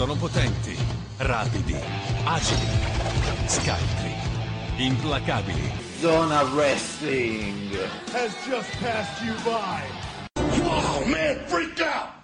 Sono potenti, rapidi, agili, scaltri, implacabili. Zona Wrestling has just passed you by. Wow, man, freak out!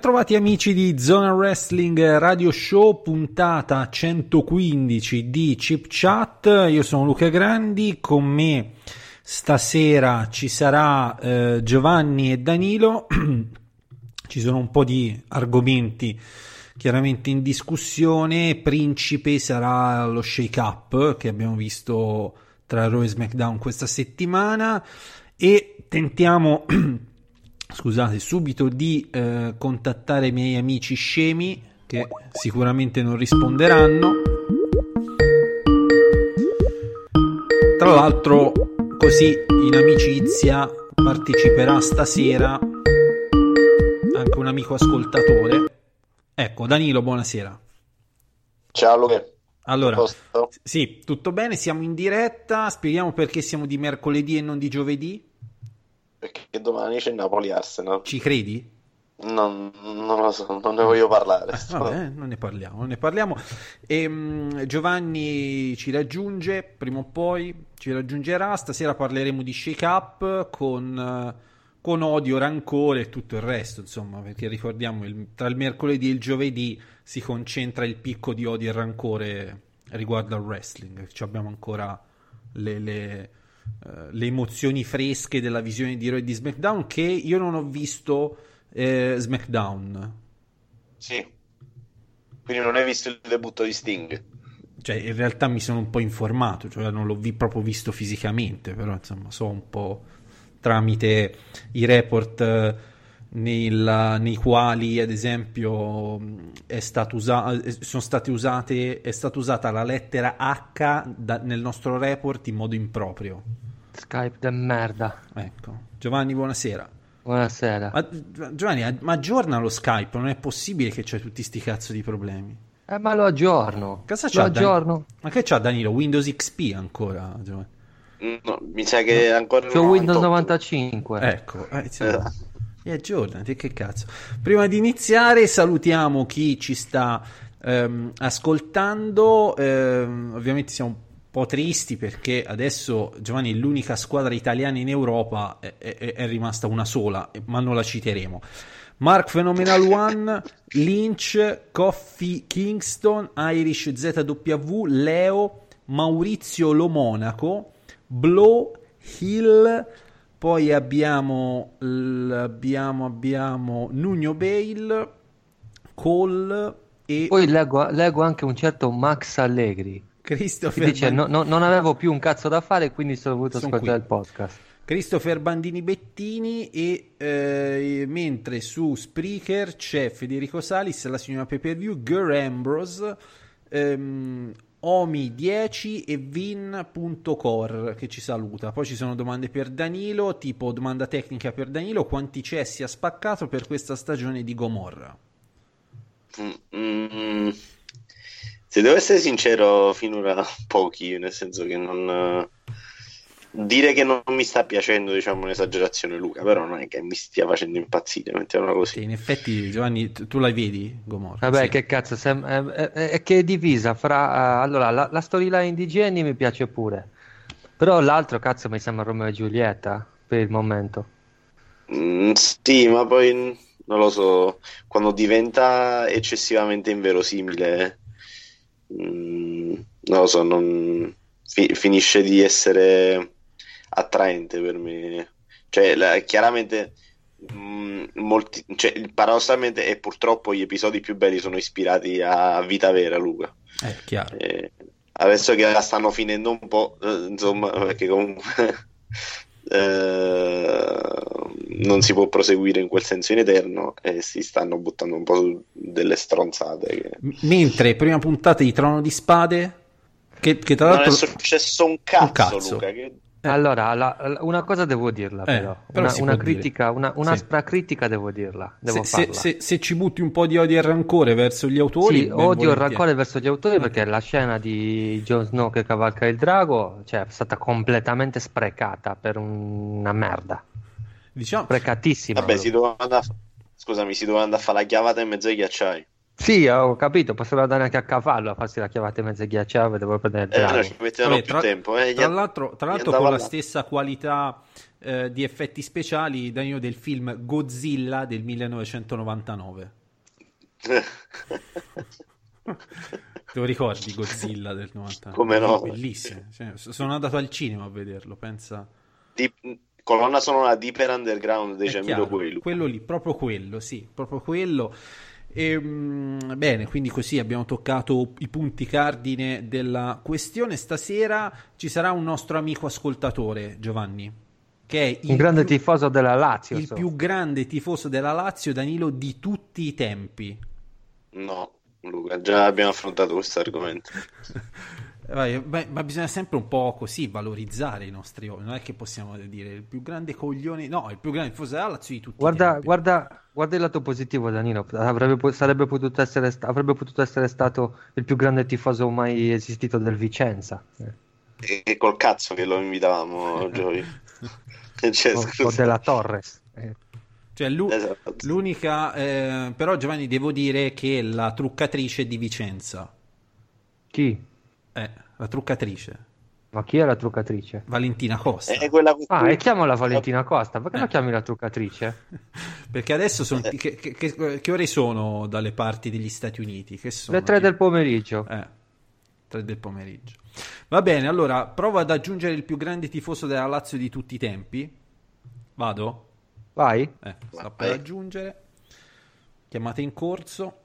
Bentrovati amici di Zona Wrestling Radio Show, puntata 115 di Chip Chat. Io sono Luca Grandi, con me stasera ci sarà eh, Giovanni e Danilo. ci sono un po' di argomenti chiaramente in discussione. Principe sarà lo shake up che abbiamo visto tra Raw e SmackDown questa settimana e tentiamo scusate, subito di eh, contattare i miei amici scemi che sicuramente non risponderanno. Tra l'altro, così in amicizia parteciperà stasera anche un amico ascoltatore. Ecco, Danilo, buonasera. Ciao Luca. Allora, sì, tutto bene, siamo in diretta, spieghiamo perché siamo di mercoledì e non di giovedì. Perché domani c'è Napoli Arsenal. Ci credi? Non, non, lo so, non ne voglio parlare. Ah, vabbè, non ne parliamo, non ne parliamo. E, um, Giovanni ci raggiunge prima o poi, ci raggiungerà. Stasera parleremo di shake up con, con odio, rancore e tutto il resto, insomma, perché ricordiamo il, tra il mercoledì e il giovedì si concentra il picco di odio e rancore riguardo al wrestling. Ci abbiamo ancora le, le le emozioni fresche della visione di Roy di SmackDown che io non ho visto eh, SmackDown. Sì. Quindi non hai visto il debutto di Sting? Cioè, in realtà mi sono un po' informato, cioè non l'ho vi- proprio visto fisicamente, però insomma so un po' tramite i report eh, nel- nei quali, ad esempio, è stato usa- eh, sono state usate, è stata usata la lettera H da- nel nostro report in modo improprio. Skype de merda. Ecco. Giovanni, buonasera. Buonasera. Ma, Giovanni, ma aggiorna lo Skype, non è possibile che c'è tutti sti cazzo di problemi. Eh, ma lo aggiorno. Cosa lo c'ha Dan- aggiorno. Ma che c'ha Danilo? Windows XP ancora? Giovanni? No, mi sa che ancora C'ho non Windows 98. 95. Ecco, eh, Esatto. E aggiornati, che cazzo. Prima di iniziare salutiamo chi ci sta ehm, ascoltando, ehm, ovviamente siamo un po' tristi perché adesso Giovanni l'unica squadra italiana in Europa è, è- è rimasta una sola, ma non la citeremo. Mark Phenomenal One, Lynch, Coffee Kingston, Irish ZW, Leo, Maurizio Lo Monaco, Blow, Hill, poi abbiamo, abbiamo, abbiamo Nuno Bale, Cole e Poi leggo, leggo anche un certo Max Allegri che Christopher, dice Ban- "No- no- non avevo più un cazzo da fare quindi sono voluto Son ascoltare qui. il podcast. Christopher Bandini Bettini e eh, mentre su Spreaker c'è Federico Salis, la signora Pay-Per-View, Gur Ambrose, ehm, Omi10 e Vin.core che ci saluta. Poi ci sono domande per Danilo, tipo domanda tecnica per Danilo, quanti cessi ha spaccato per questa stagione di Gomorra? Mm, se devo essere sincero, finora pochi, nel senso che non... Dire che non mi sta piacendo, diciamo, un'esagerazione, Luca, però non è che mi stia facendo impazzire, mettiamola Sì, così. in effetti Giovanni, tu tu la vedi Gomorra? Vabbè, Sì. che cazzo, sem- è, è- è che è divisa fra... eh, allora, la, la storyline di Jenny mi piace pure, però l'altro cazzo mi sembra Romeo e Giulietta per il momento. Mm, sì, ma poi non lo so, quando diventa eccessivamente inverosimile, mm, non lo so, non- fi- finisce di essere attraente per me. Cioè, la- chiaramente, mm, molti, cioè, paradossalmente, e purtroppo gli episodi più belli sono ispirati a vita vera, Luca. Eh, chiaro. Eh, adesso che la stanno finendo un po', eh, insomma, perché comunque eh, non si può proseguire in quel senso in eterno e si stanno buttando un po' su delle stronzate. Che... Mentre prima puntata di Trono di Spade, che, che tra Non è l'altro... successo un cazzo, cazzo. Luca. Che... Eh. Allora, la- la- una cosa devo dirla Eh, però, però una, una può dire. critica, una, Sì. critica devo dirla, devo se, se- farla. se- se ci butti un po' di odio e rancore verso gli autori, Sì, odio e rancore verso gli autori perché la scena di Jon Snow che cavalca il drago cioè, è stata completamente sprecata per un- una merda. Diciamo, Sprecatissima. Vabbè, si doveva andare. Scusami, si doveva andare a fare la chiavata in mezzo ai ghiacciai. Sì, ho capito, poteva andare anche a cavallo a farsi la chiavata in mezzo ai ghiacciai devo prendere il Eh, no, ci mettevano Vabbè, più tra, tempo. eh, tra l'altro, tra l'altro con la là. stessa qualità eh, di effetti speciali Danilo del film Godzilla del 1999. Te lo ricordi Godzilla del 99? Come no? Bellissimo. Cioè, sono andato al cinema a vederlo, pensa. Deep- colonna sonora Deeper Underground dei Giamilo quello lì, proprio quello, sì, proprio quello. E, mm, bene, quindi così abbiamo toccato i punti cardine della questione. Stasera ci sarà un nostro amico ascoltatore, Giovanni, che è il Un grande più, tifoso della Lazio. il so. più grande tifoso della Lazio, Danilo, di tutti i tempi. No, Luca, già abbiamo affrontato questo argomento. Vai, beh, ma bisogna sempre un po' così valorizzare i nostri uomini. Non è che possiamo dire il più grande coglione, no, il più grande tifoso della Lazio di tutti i Guarda, tempi. guarda, guarda il lato positivo, Danilo. Avrebbe, potuto essere, avrebbe potuto essere stato il più grande tifoso mai esistito del Vicenza. Eh. E col cazzo che lo invitavamo, Giovi. Cioè, O, o della Torres. Eh. Cioè, lu- Esatto. l'unica, eh, però Giovanni, devo dire che la truccatrice di Vicenza, Chi? Eh, la truccatrice, Ma chi è la truccatrice? Valentina Costa, È quella con Ah, e chiamala Valentina Costa. Perché Eh. la chiami la truccatrice? perché adesso sono, che, che- che- che ore sono dalle parti degli Stati Uniti? Che sono? Le tre del pomeriggio. Eh, 3 del pomeriggio. Va bene, allora provo ad aggiungere il più grande tifoso della Lazio di tutti i tempi. Vado? Vai. Eh, sta per aggiungere. Chiamata in corso.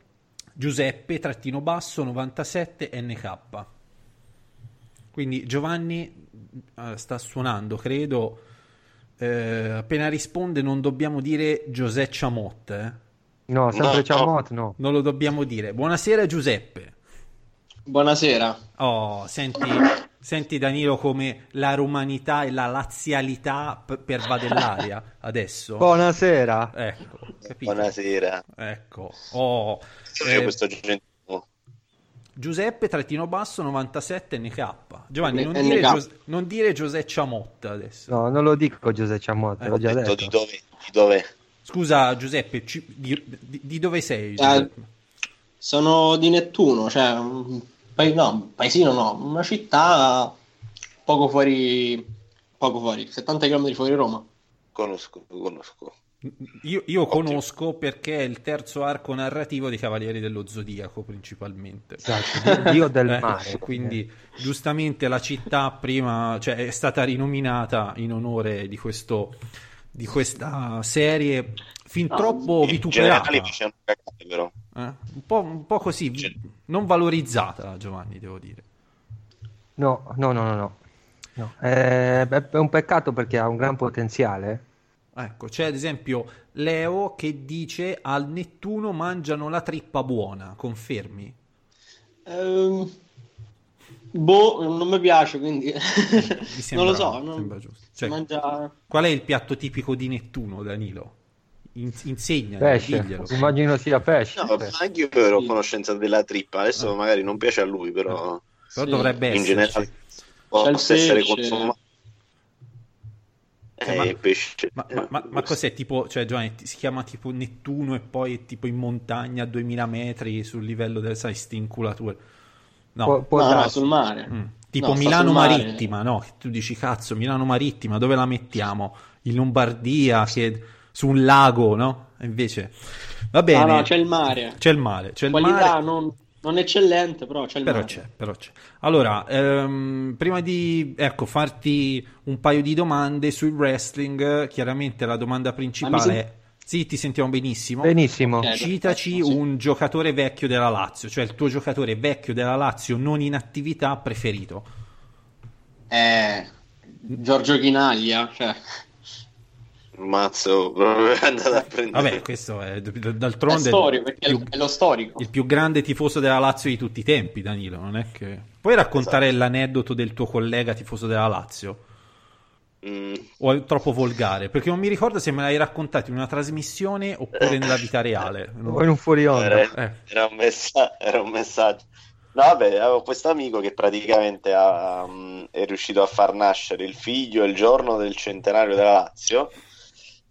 Giuseppe, trattino basso, 97 NK. Quindi Giovanni eh, sta suonando, credo. Eh, appena risponde non dobbiamo dire Giuseppe Ciamot, eh? No, sempre No, Ciamot, no. Non lo dobbiamo dire. Buonasera Giuseppe. Buonasera. Oh, senti, senti Danilo come la romanità e la lazialità p- pervade l'aria adesso. Buonasera. Ecco, capito? Buonasera. Ecco. Oh, Io eh, questo gentile. Giuseppe trattino basso 97 NK. Giovanni, non NK. dire, Gios- non dire Giuseppe Ciamotta adesso. No, non lo dico Giuseppe Ciamot, Eh, l'ho già Detto detto. di dove? Di dove? Scusa Giuseppe, ci- di, di- di dove sei? Eh, sono di Nettuno, cioè un pa- no, un paesino no, una città poco fuori, poco fuori, 70 km fuori Roma. Conosco, conosco. Io, io conosco perché è il terzo arco narrativo dei Cavalieri dello Zodiaco principalmente. Esatto, Dio del Eh, mare. quindi giustamente la città prima cioè, è stata rinominata in onore di, questo, di questa serie fin troppo In vituperata, però. eh? un, po', un po' così, Cioè- non valorizzata Giovanni, devo dire. No, no, no, no, no. No. Eh, è un peccato perché ha un gran potenziale. Ecco, c'è ad esempio Leo che dice al Nettuno mangiano la trippa buona, confermi? Ehm, boh, non mi piace, quindi Mi sembra, non lo so. non- sembra giusto. si Cioè, mangia... Qual è il piatto tipico di Nettuno, Danilo? In- insegna, Pesce. diglielo. Immagino sia pesce. No, anche io ero a conoscenza della trippa. Adesso Ah. magari non piace a lui, però Però Sì. dovrebbe in esserci. generale possa essere pesce. consumato. Eh, Eh, ma- pesce. Ma, ma- ma- ma cos'è tipo, cioè Giovanni, ti- si chiama tipo Nettuno e poi è tipo in montagna a 2000 metri sul livello del, sai, stinculature? No, Può, può No, no, sul mare. Mm. tipo No, Milano. Marittima, no? Tu dici cazzo, Milano Marittima, dove la mettiamo? In Lombardia, che su un lago, no? E invece, va bene, No, no, c'è il mare. c'è il mare, c'è il Qualità mare. non, non eccellente, però c'è il Però mare. c'è, però c'è. Allora, ehm, prima di ecco, farti un paio di domande sul wrestling, chiaramente la domanda principale sen- è: sì, ti sentiamo benissimo. Benissimo. Ok. Citaci Sì. un giocatore vecchio della Lazio, cioè il tuo giocatore vecchio della Lazio non in attività preferito. Eh, Giorgio Chinaglia, cioè, Mazzo, proprio è andato a prendere. Vabbè, questo è è d'altronde storico, perché più- è lo storico. il più grande tifoso della Lazio di tutti i tempi, Danilo. Non è che puoi raccontare l'aneddoto del tuo collega tifoso della Lazio? Mm, O è troppo volgare? Perché non mi ricordo se me l'hai raccontato in una trasmissione oppure nella vita reale. O in un fuori onda. era, Eh. era un messa- era un messaggio. No, vabbè, avevo questo amico che praticamente ha, mm, è riuscito a far nascere il figlio il giorno del centenario della Lazio,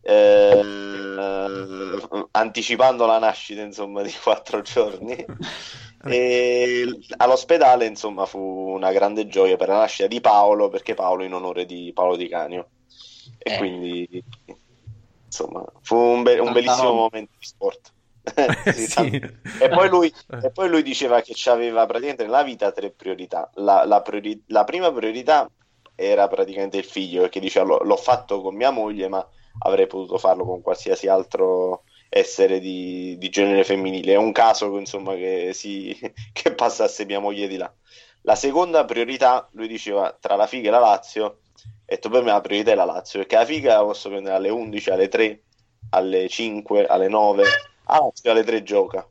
eh, anticipando la nascita, insomma, di quattro giorni. E all'ospedale, insomma, fu una grande gioia per la nascita di Paolo, perché Paolo in onore di Paolo Di Canio. E Eh. quindi, insomma, fu un, be- un bellissimo roba. momento di sport. Sì, Sì. E poi lui, e poi lui diceva che aveva praticamente nella vita tre priorità. La, la priori- la prima priorità era praticamente il figlio, perché diceva "L'ho- l'ho fatto con mia moglie, ma avrei potuto farlo con qualsiasi altro essere di, di genere femminile. È un caso insomma, che, si, che passasse mia moglie di là. La seconda priorità, lui diceva, tra la figa e la Lazio, ha detto per me la priorità è la Lazio, perché la figa la posso prendere alle 11, alle 3, alle 5, alle 9, a Lazio alle 3 gioca.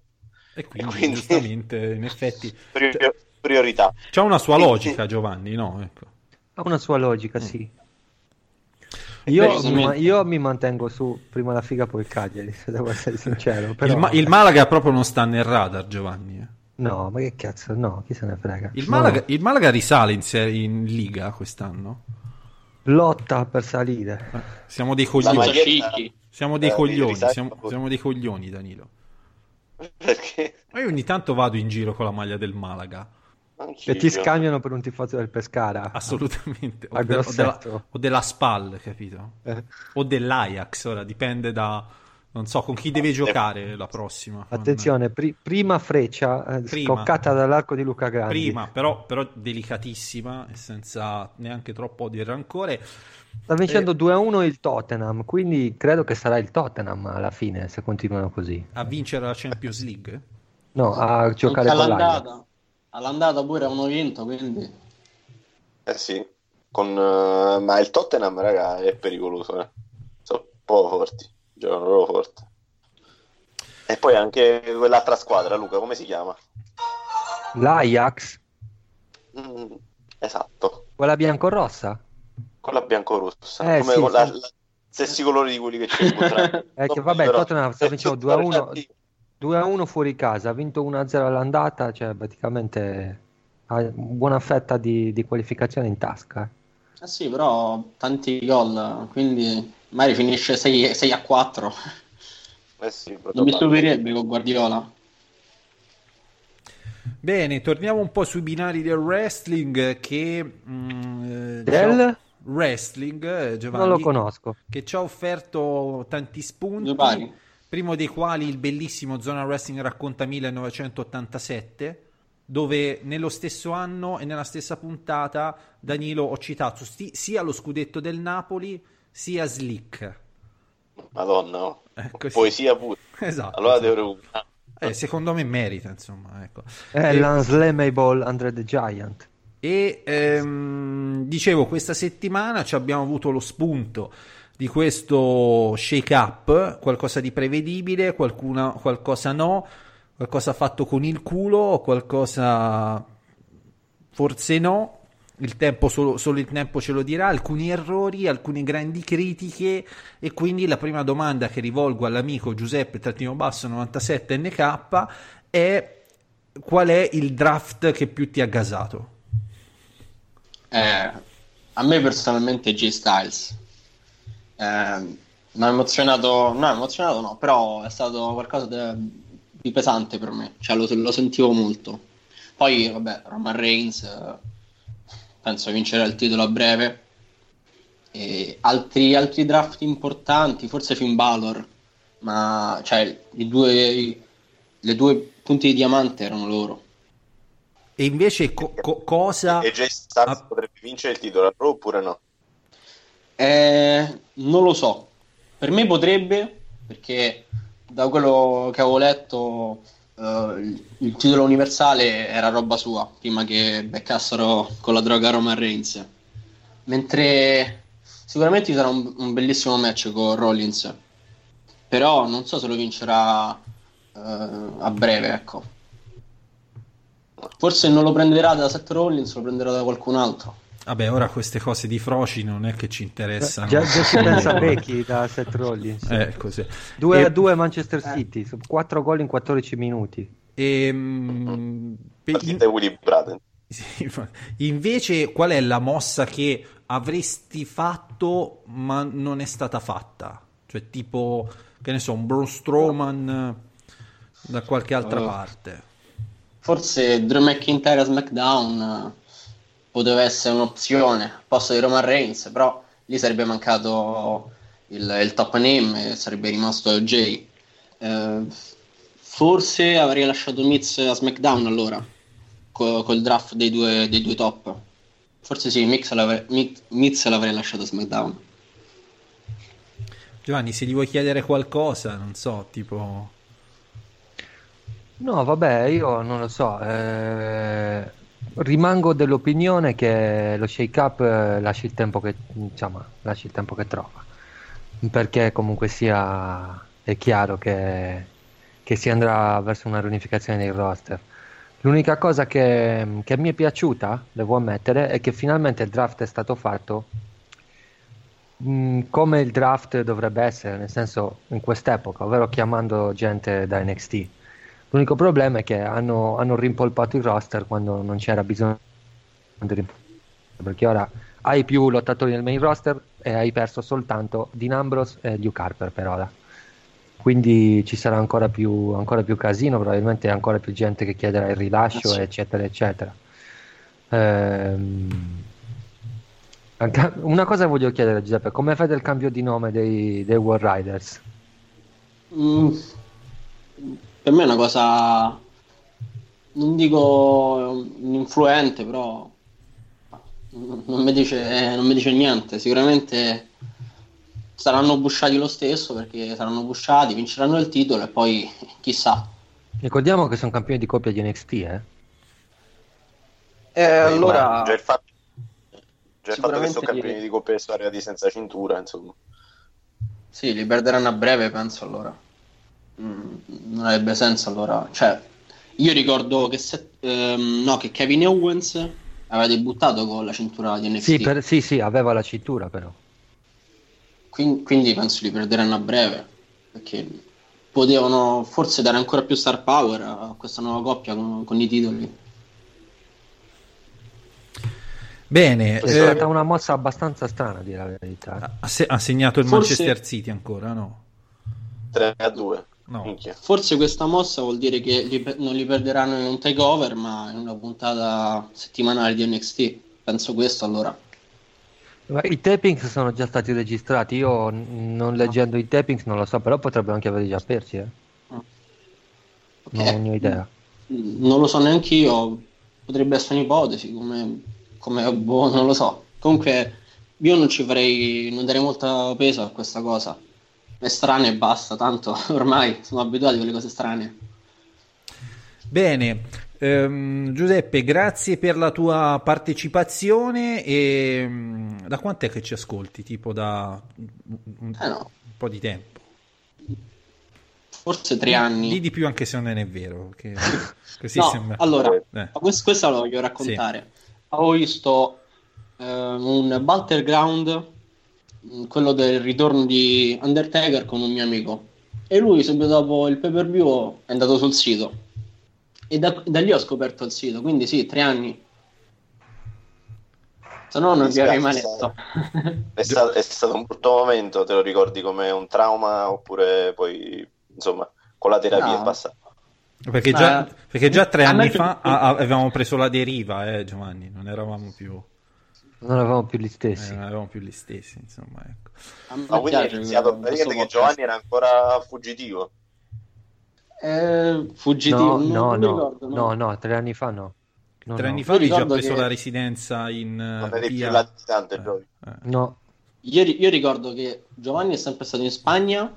E quindi, E quindi- giustamente, in effetti, Pri- priorità. c'ha una sua logica, Giovanni, no? Ecco. Ha una sua logica, sì. Io, mi, io mi mantengo su prima la figa poi il Cagliari, se devo essere sincero. Però... Il, Ma- il Malaga proprio non sta nel radar, Giovanni. eh. No, ma che cazzo, no, chi se ne frega. Il No. Malaga, il Malaga risale in, serie- in Liga quest'anno. Lotta per salire. Siamo dei coglioni. Siamo dei Eh, coglioni. Siamo, siamo dei coglioni, Danilo. Perché Ma io ogni tanto vado in giro con la maglia del Malaga. Anch'io. E ti scambiano per un tifoso del Pescara. Assolutamente. O, de- o della, o della Spal, capito? Eh. O dell'Ajax, ora dipende da, Non so con chi deve giocare la prossima. Attenzione, pri- prima freccia eh, Prima. scoccata dall'arco di Luca Grandi. Prima, però, però delicatissima e senza neanche troppo di rancore. Sta vincendo Eh. 2-1 il Tottenham, quindi credo che sarà il Tottenham alla fine se continuano così. A vincere la Champions League? No, a giocare con l'Ajax. All'andata, pure hanno vinto, quindi Eh sì, con, eh, ma il Tottenham, raga, è pericoloso, eh. Sono un po' forti, giocano proprio forte. E poi anche quell'altra squadra, Luca, come si chiama? L'Ajax, Mm, esatto, quella biancorossa. con la biancorossa, Eh, come sì, con la, sì. la- stessi colori di quelli che c'è incontrato. È che vabbè, il Tottenham sta vincendo 2-1. 2-1 fuori casa, ha vinto 1-0 all'andata, cioè praticamente ha buona fetta di, di qualificazione in tasca. eh. eh sì, però tanti gol, quindi magari finisce 6, 6 a 4. Eh sì, Non mi stupirebbe con Guardiola. Bene, torniamo un po' sui binari del wrestling che... mm, eh, Del? Wrestling, eh, Giovanni, Non lo conosco. che ci ha offerto tanti spunti, Due pari. Primo dei quali il bellissimo Zona Wrestling racconta 1987, dove nello stesso anno e nella stessa puntata, Danilo, ho citato sti- sia lo scudetto del Napoli, sia Slick. Madonna. Eh, così. poesia pure. Esatto. Allora devo recuperare. Eh, secondo me merita, insomma, ecco. È E- l'Unslamable Andre the Giant. E ehm, dicevo, questa settimana ci abbiamo avuto lo spunto di questo shake up, qualcosa di prevedibile, qualcuna, qualcosa no, qualcosa fatto con il culo, qualcosa forse no. Il tempo solo, solo il tempo ce lo dirà, alcuni errori, alcune grandi critiche e quindi la prima domanda che rivolgo all'amico Giuseppe Trattino Basso 97 NK è qual è il draft che più ti ha gasato? Eh, a me personalmente J Styles eh, mi ha emozionato, no, emozionato no, però è stato qualcosa de- di pesante per me, cioè lo, lo sentivo molto. Poi, vabbè, Roman Reigns eh, penso vincerà il titolo a breve. E altri, altri draft importanti, forse Finn Balor, ma cioè i due, le due punti di diamante erano loro. E invece co- co- cosa... E Jay Styles Ah. potrebbe vincere il titolo oppure no? Eh, non lo so, per me potrebbe, perché da quello che avevo letto eh, il, titolo universale era roba sua, prima che beccassero con la droga Roman Reigns. Mentre sicuramente sarà un, un bellissimo match con Rollins, però non so se lo vincerà eh, a breve, ecco. Forse non lo prenderà da Seth Rollins, lo prenderà da qualcun altro. Vabbè, ora queste cose di froci non è che ci interessano. Già, già si pensa a Becky da Seth Rollins. Eh, così. 2 E- a 2 Manchester City, 4 gol in 14 minuti. e, mm, pe- in- Partita Willy Braden. invece, qual è la mossa che avresti fatto ma non è stata fatta? Cioè, tipo, che ne so, un Braun Strowman da qualche altra Oh. parte. Forse Drew McIntyre a SmackDown poteva essere un'opzione al posto di Roman Reigns, però lì sarebbe mancato il, il top name sarebbe rimasto Jay. Eh, forse avrei lasciato Miz a SmackDown allora, co- col draft dei due, dei due top. Forse sì, Miz l'avrei, Miz l'avrei lasciato a SmackDown. Giovanni, se gli vuoi chiedere qualcosa, non so, tipo... No, vabbè, io non lo so. eh, rimango dell'opinione che lo shake up eh, lasci il tempo che, insomma, lasci il tempo che trova. Perché comunque sia è chiaro che, che si andrà verso una riunificazione dei roster. L'unica cosa che, che mi è piaciuta, devo ammettere, è che finalmente il draft è stato fatto mh, come il draft dovrebbe essere, nel senso in quest'epoca, ovvero chiamando gente da NXT. L'unico problema è che hanno, hanno rimpolpato il roster quando non c'era bisogno di rimpolpare, perché ora hai più lottatori nel main roster e hai perso soltanto Dean Ambrose e Luke Harper per ora. Quindi ci sarà ancora più, ancora più casino, probabilmente ancora più gente che chiederà il rilascio, Ah, sì. eccetera, eccetera. Ehm, una cosa voglio chiedere, Giuseppe, come fai del cambio di nome dei, dei War Riders? Mm, per me è una cosa, non dico influente, però non mi dice, non mi dice niente. Sicuramente saranno busciati lo stesso perché saranno busciati, vinceranno il titolo e poi chissà. Ricordiamo che sono campioni di coppia di NXT, eh? E allora, già il fatto, già il fatto che Sicuramente sono campioni gli- di coppia e storia di senza cintura, insomma. sì, li perderanno a breve, penso allora. Mm, non avrebbe senso allora. Cioè, io ricordo che, se- ehm, no, che Kevin Owens aveva debuttato con la cintura di NXT. Sì, per- sì, sì, aveva la cintura però. Quin- quindi penso li perderanno a breve perché potevano forse dare ancora più star power a questa nuova coppia con, con i titoli. Bene, È eh, stata una mossa abbastanza strana, a dire la verità. ha, se- ha segnato il Forse- Manchester City ancora, no? 3 a 2. No. Forse questa mossa vuol dire che li non li perderanno in un takeover, ma in una puntata settimanale di NXT. Penso questo allora. I tapings sono già stati registrati, io non leggendo i tapings non lo so, però potrebbero anche averli già persi, eh. Non Ok. ho ne idea. Non lo so neanche io, potrebbe essere un'ipotesi, come, come boh, non lo so. Comunque io non ci farei, non darei molto peso a questa cosa. È strana e basta, tanto ormai siamo abituati a quelle cose strane. Bene, ehm, Giuseppe, grazie per la tua partecipazione e mm, da quant'è che ci ascolti? Tipo da un, Eh no, un po' di tempo. forse tre anni. Di di più anche se non è vero, che così No, sembra... allora, Eh. quest- questa la voglio raccontare. Avevo visto ehm, un Battleground, quello del ritorno di Undertaker con un mio amico. E lui, subito dopo il pay per view, è andato sul sito. E da, da lì ho scoperto il sito, quindi sì, tre anni. Se no non Mi vi avrei mai detto. È, sta- è stato un brutto momento, te lo ricordi come un trauma oppure poi, insomma, con la terapia No. è passato. Perché già, perché già tre anni fa avevamo preso la deriva, eh, Giovanni, non eravamo più, Non avevamo più gli eh, stessi. non eravamo più gli stessi, insomma, ecco. A me Ma quindi è iniziato praticamente che. Giovanni era ancora fuggitivo. Eh, fuggitivo, No, non- no, non no, ricordo, no. no, no, tre anni fa no. No, Tre no. anni fa avevi già preso che- la residenza in Non eh, eri più via... latitante, eh, eh. No, Io, io ricordo che Giovanni è sempre stato in Spagna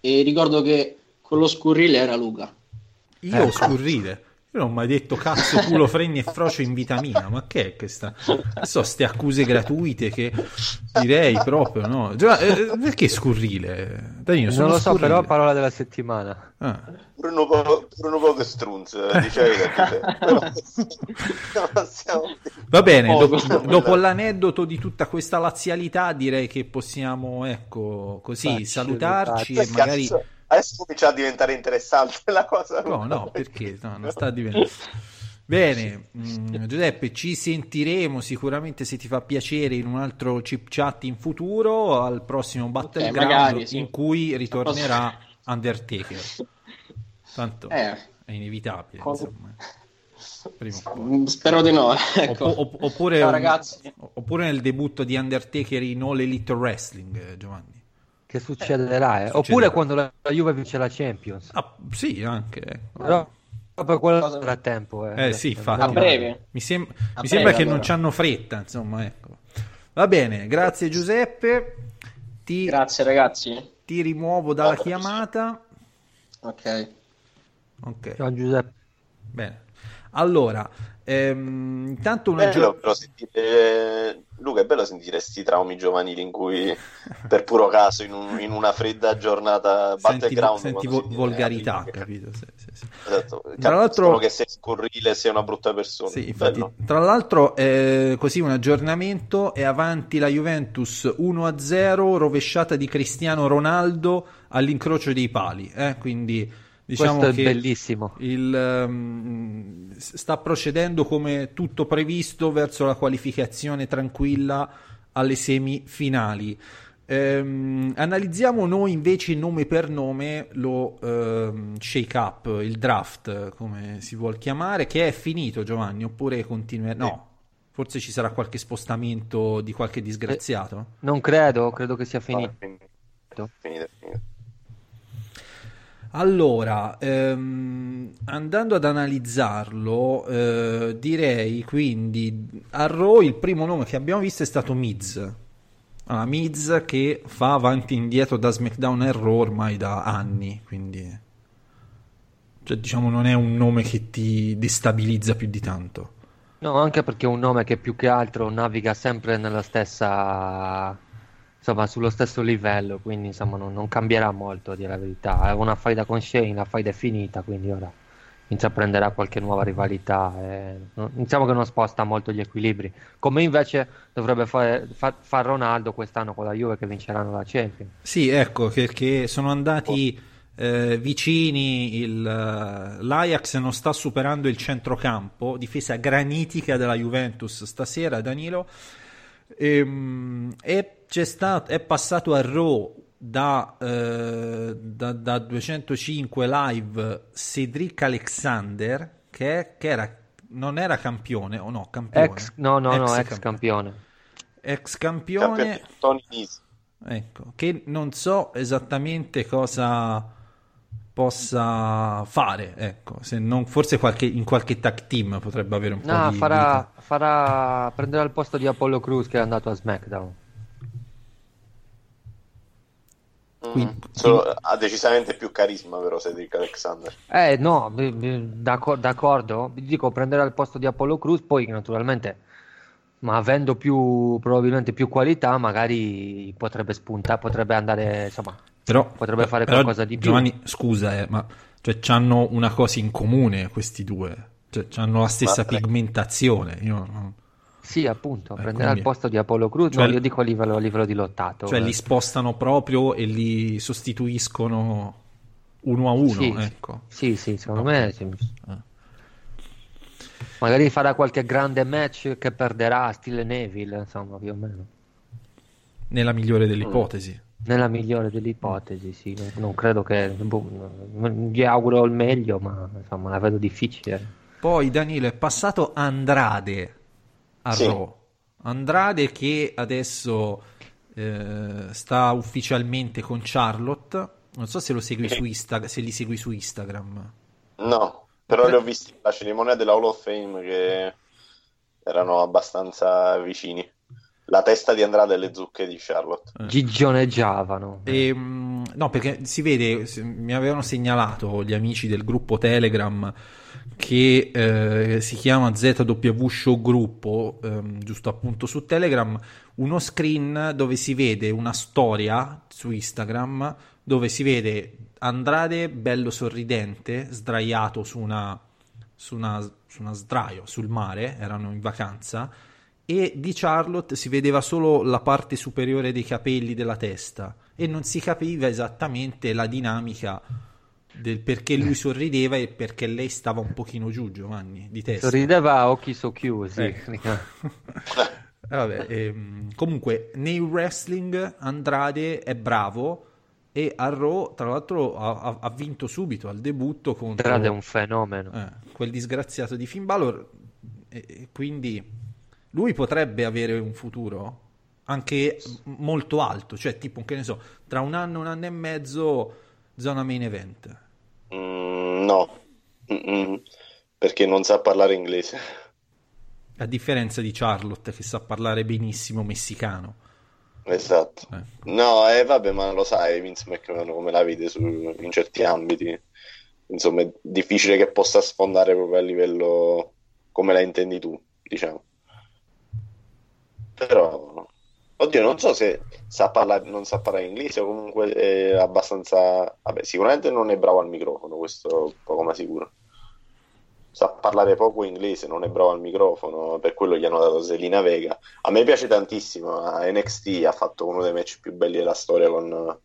e ricordo che quello scurrile era Luca. Io Ecco. scurrile. Io non ho mai detto cazzo, culo, fregni e frocio in vitamina. Ma che è questa? So, ste accuse gratuite che direi proprio, no? Già, eh, perché scurrile? Danilo, sono non lo so, scurrile. però parola della settimana. Ah. Pure un po', pure un po' che strunz, dicevi te. Però- non stiamo- Va bene, Oh, do- quella- dopo l'aneddoto di tutta questa lazialità, direi che possiamo, ecco, così Facci salutarci e Cazzo, magari... Adesso comincia a diventare interessante la cosa. No, no, perché no, non sta diventando. Bene, mm, Giuseppe, ci sentiremo sicuramente se ti fa piacere in un altro chip chat in futuro al prossimo Battleground magari, sì. in cui ritornerà Undertaker. Tanto Eh, è inevitabile, cosa- mm, spero di no. Ecco. Oppo- opp- oppure, Ciao, un- ragazzi. oppure nel debutto di Undertaker in All Elite Wrestling, eh, Giovanni. Che succederà, eh? Succederà. Oppure quando la la Juve vince la Champions. Ah, sì, anche. ecco. Però proprio quello sarà tempo, eh. Eh sì. A breve. Mi, sem- A mi breve, sembra che allora. non ci hanno fretta, insomma, ecco. Va bene, grazie Giuseppe. Ti, Grazie ragazzi. ti rimuovo dalla chiamata. Ok. Ok, Ciao Giuseppe. bene. Allora, ehm, intanto una Bello gio- sentire... Luca, è bello sentire questi traumi giovanili in cui per puro caso in, un- in una fredda giornata senti, battleground senti vo- viene volgarità, che- capito? Sì, sì, sì. Esatto, Tra l'altro- che sei scurrile sei una brutta persona. Sì, infatti, tra l'altro, eh, così un aggiornamento: è avanti la Juventus 1-0, rovesciata di Cristiano Ronaldo all'incrocio dei pali. eh, Quindi diciamo Questo è che bellissimo. il, s- sta procedendo come tutto previsto verso la qualificazione tranquilla alle semifinali. Ehm, analizziamo noi invece nome per nome lo ehm, shake up, il draft, come si vuol chiamare, che è finito Giovanni, oppure continua? No, forse ci sarà qualche spostamento di qualche disgraziato. Non credo, credo che sia finito. Ah, finito, finito, finito. Allora, ehm, andando ad analizzarlo, eh, direi quindi a Raw il primo nome che abbiamo visto è stato Miz. Allora, Miz che fa avanti e indietro da SmackDown e Raw ormai da anni, quindi cioè, diciamo non è un nome che ti destabilizza più di tanto. No, anche perché è un nome che più che altro naviga sempre nella stessa, insomma, sullo stesso livello, quindi insomma non, non cambierà molto, a dire la verità. È una faida con Shane, la faida è finita, quindi ora intraprenderà qualche nuova rivalità. E... non- Diciamo che non sposta molto gli equilibri, come invece dovrebbe fare fa, fa Ronaldo quest'anno con la Juve che vinceranno la Champions. Sì, ecco, perché sono andati eh, vicini, il, eh, l'Ajax non sta superando il centrocampo, difesa granitica della Juventus stasera, Danilo, Ehm, e c'è stato, è passato a Raw da, eh, da, da 205 live Cedric Alexander, che, che era, non era campione, o no, campione. Ex, no, no, no, ex campione. campione. Ex campione. Campione Tony Nese. Ecco, che non so esattamente cosa possa fare, ecco, se non forse qualche, in qualche tag team potrebbe avere un po' No, di farà, farà, prenderà il posto di Apollo Cruz che è andato a SmackDown. Quindi- Solo- ha decisamente più carisma però Cedric Alexander. Eh no, b- b- d'accor- d'accordo, dico prenderà il posto di Apollo Cruz, poi naturalmente, ma avendo più, probabilmente più qualità, magari potrebbe spuntare, potrebbe andare, insomma, Però, potrebbe fare però, qualcosa di più. Giovanni, scusa, eh, ma cioè, hanno una cosa in comune questi due, cioè, hanno la stessa Ma- pigmentazione. Io, non- Sì, appunto, Eh, prenderà quindi- il posto di Apollo Cruz, Cioè- no, io dico a livello, a livello di lottato. cioè, eh. li spostano proprio e li sostituiscono uno a uno. Sì, ecco. sì, sì, secondo Ok. me sì. Magari farà qualche grande match che perderà, stile Neville, insomma, più o meno. Nella migliore delle ipotesi. Nella migliore delle ipotesi, sì. Non, non credo che... boh, gli auguro il meglio, ma insomma, la vedo difficile. Poi Danilo è passato Andrade a Sì. Raw. Andrade che adesso eh, sta ufficialmente con Charlotte. Non so se lo segui su Insta- se li segui su Instagram. No, però li ho visti alla cerimonia della Hall of Fame che erano abbastanza vicini. La testa di Andrade e le zucche di Charlotte. Gigioneggiavano. E, mm, no, perché si vede, mi avevano segnalato gli amici del gruppo Telegram che eh, si chiama ZW Show Gruppo, ehm, giusto appunto su Telegram, uno screen dove si vede una storia su Instagram dove si vede Andrade bello sorridente, sdraiato su una, su una, su una sdraio sul mare, erano in vacanza, e di Charlotte si vedeva solo la parte superiore dei capelli della testa e non si capiva esattamente la dinamica del perché lui sorrideva e perché lei stava un pochino giù, Giovanni, di testa. Sorrideva a occhi socchiusi. Ecco. Eh, vabbè, ehm, comunque, nel wrestling Andrade è bravo e a Raw, tra l'altro, ha, ha- ha vinto subito al debutto contro Andrade è un fenomeno. eh, quel disgraziato di Finn Balor. E, e quindi lui potrebbe avere un futuro anche molto alto, cioè tipo, che ne so, tra un anno e un anno e mezzo, zona main event. Mm, no, Mm-mm. perché non sa parlare inglese. A differenza di Charlotte che sa parlare benissimo messicano. Esatto. Ecco. No, e vabbè, ma lo sai, Vince McMahon come la vede su- in certi ambiti. Insomma, è difficile che possa sfondare proprio a livello come la intendi tu, diciamo. Però, oddio, non so se sa parlare, non sa parlare inglese o comunque è abbastanza... Vabbè, sicuramente non è bravo al microfono, questo poco ma sicuro. Sa parlare poco inglese, non è bravo al microfono, per quello gli hanno dato Selina Vega. A me piace tantissimo, a NXT ha fatto uno dei match più belli della storia con,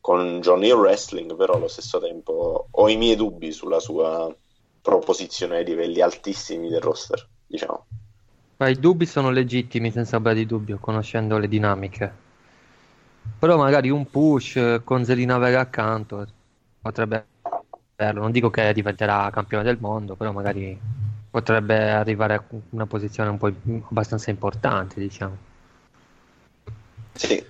con Johnny Wrestling, però allo stesso tempo ho i miei dubbi sulla sua proposizione ai livelli altissimi del roster, diciamo. Ma i dubbi sono legittimi, senza ombra di dubbio, conoscendo le dinamiche. Però magari un push con Zelina Vega accanto potrebbe averlo. Non dico che diventerà campione del mondo, però magari potrebbe arrivare a una posizione un po' abbastanza importante, diciamo. Sì,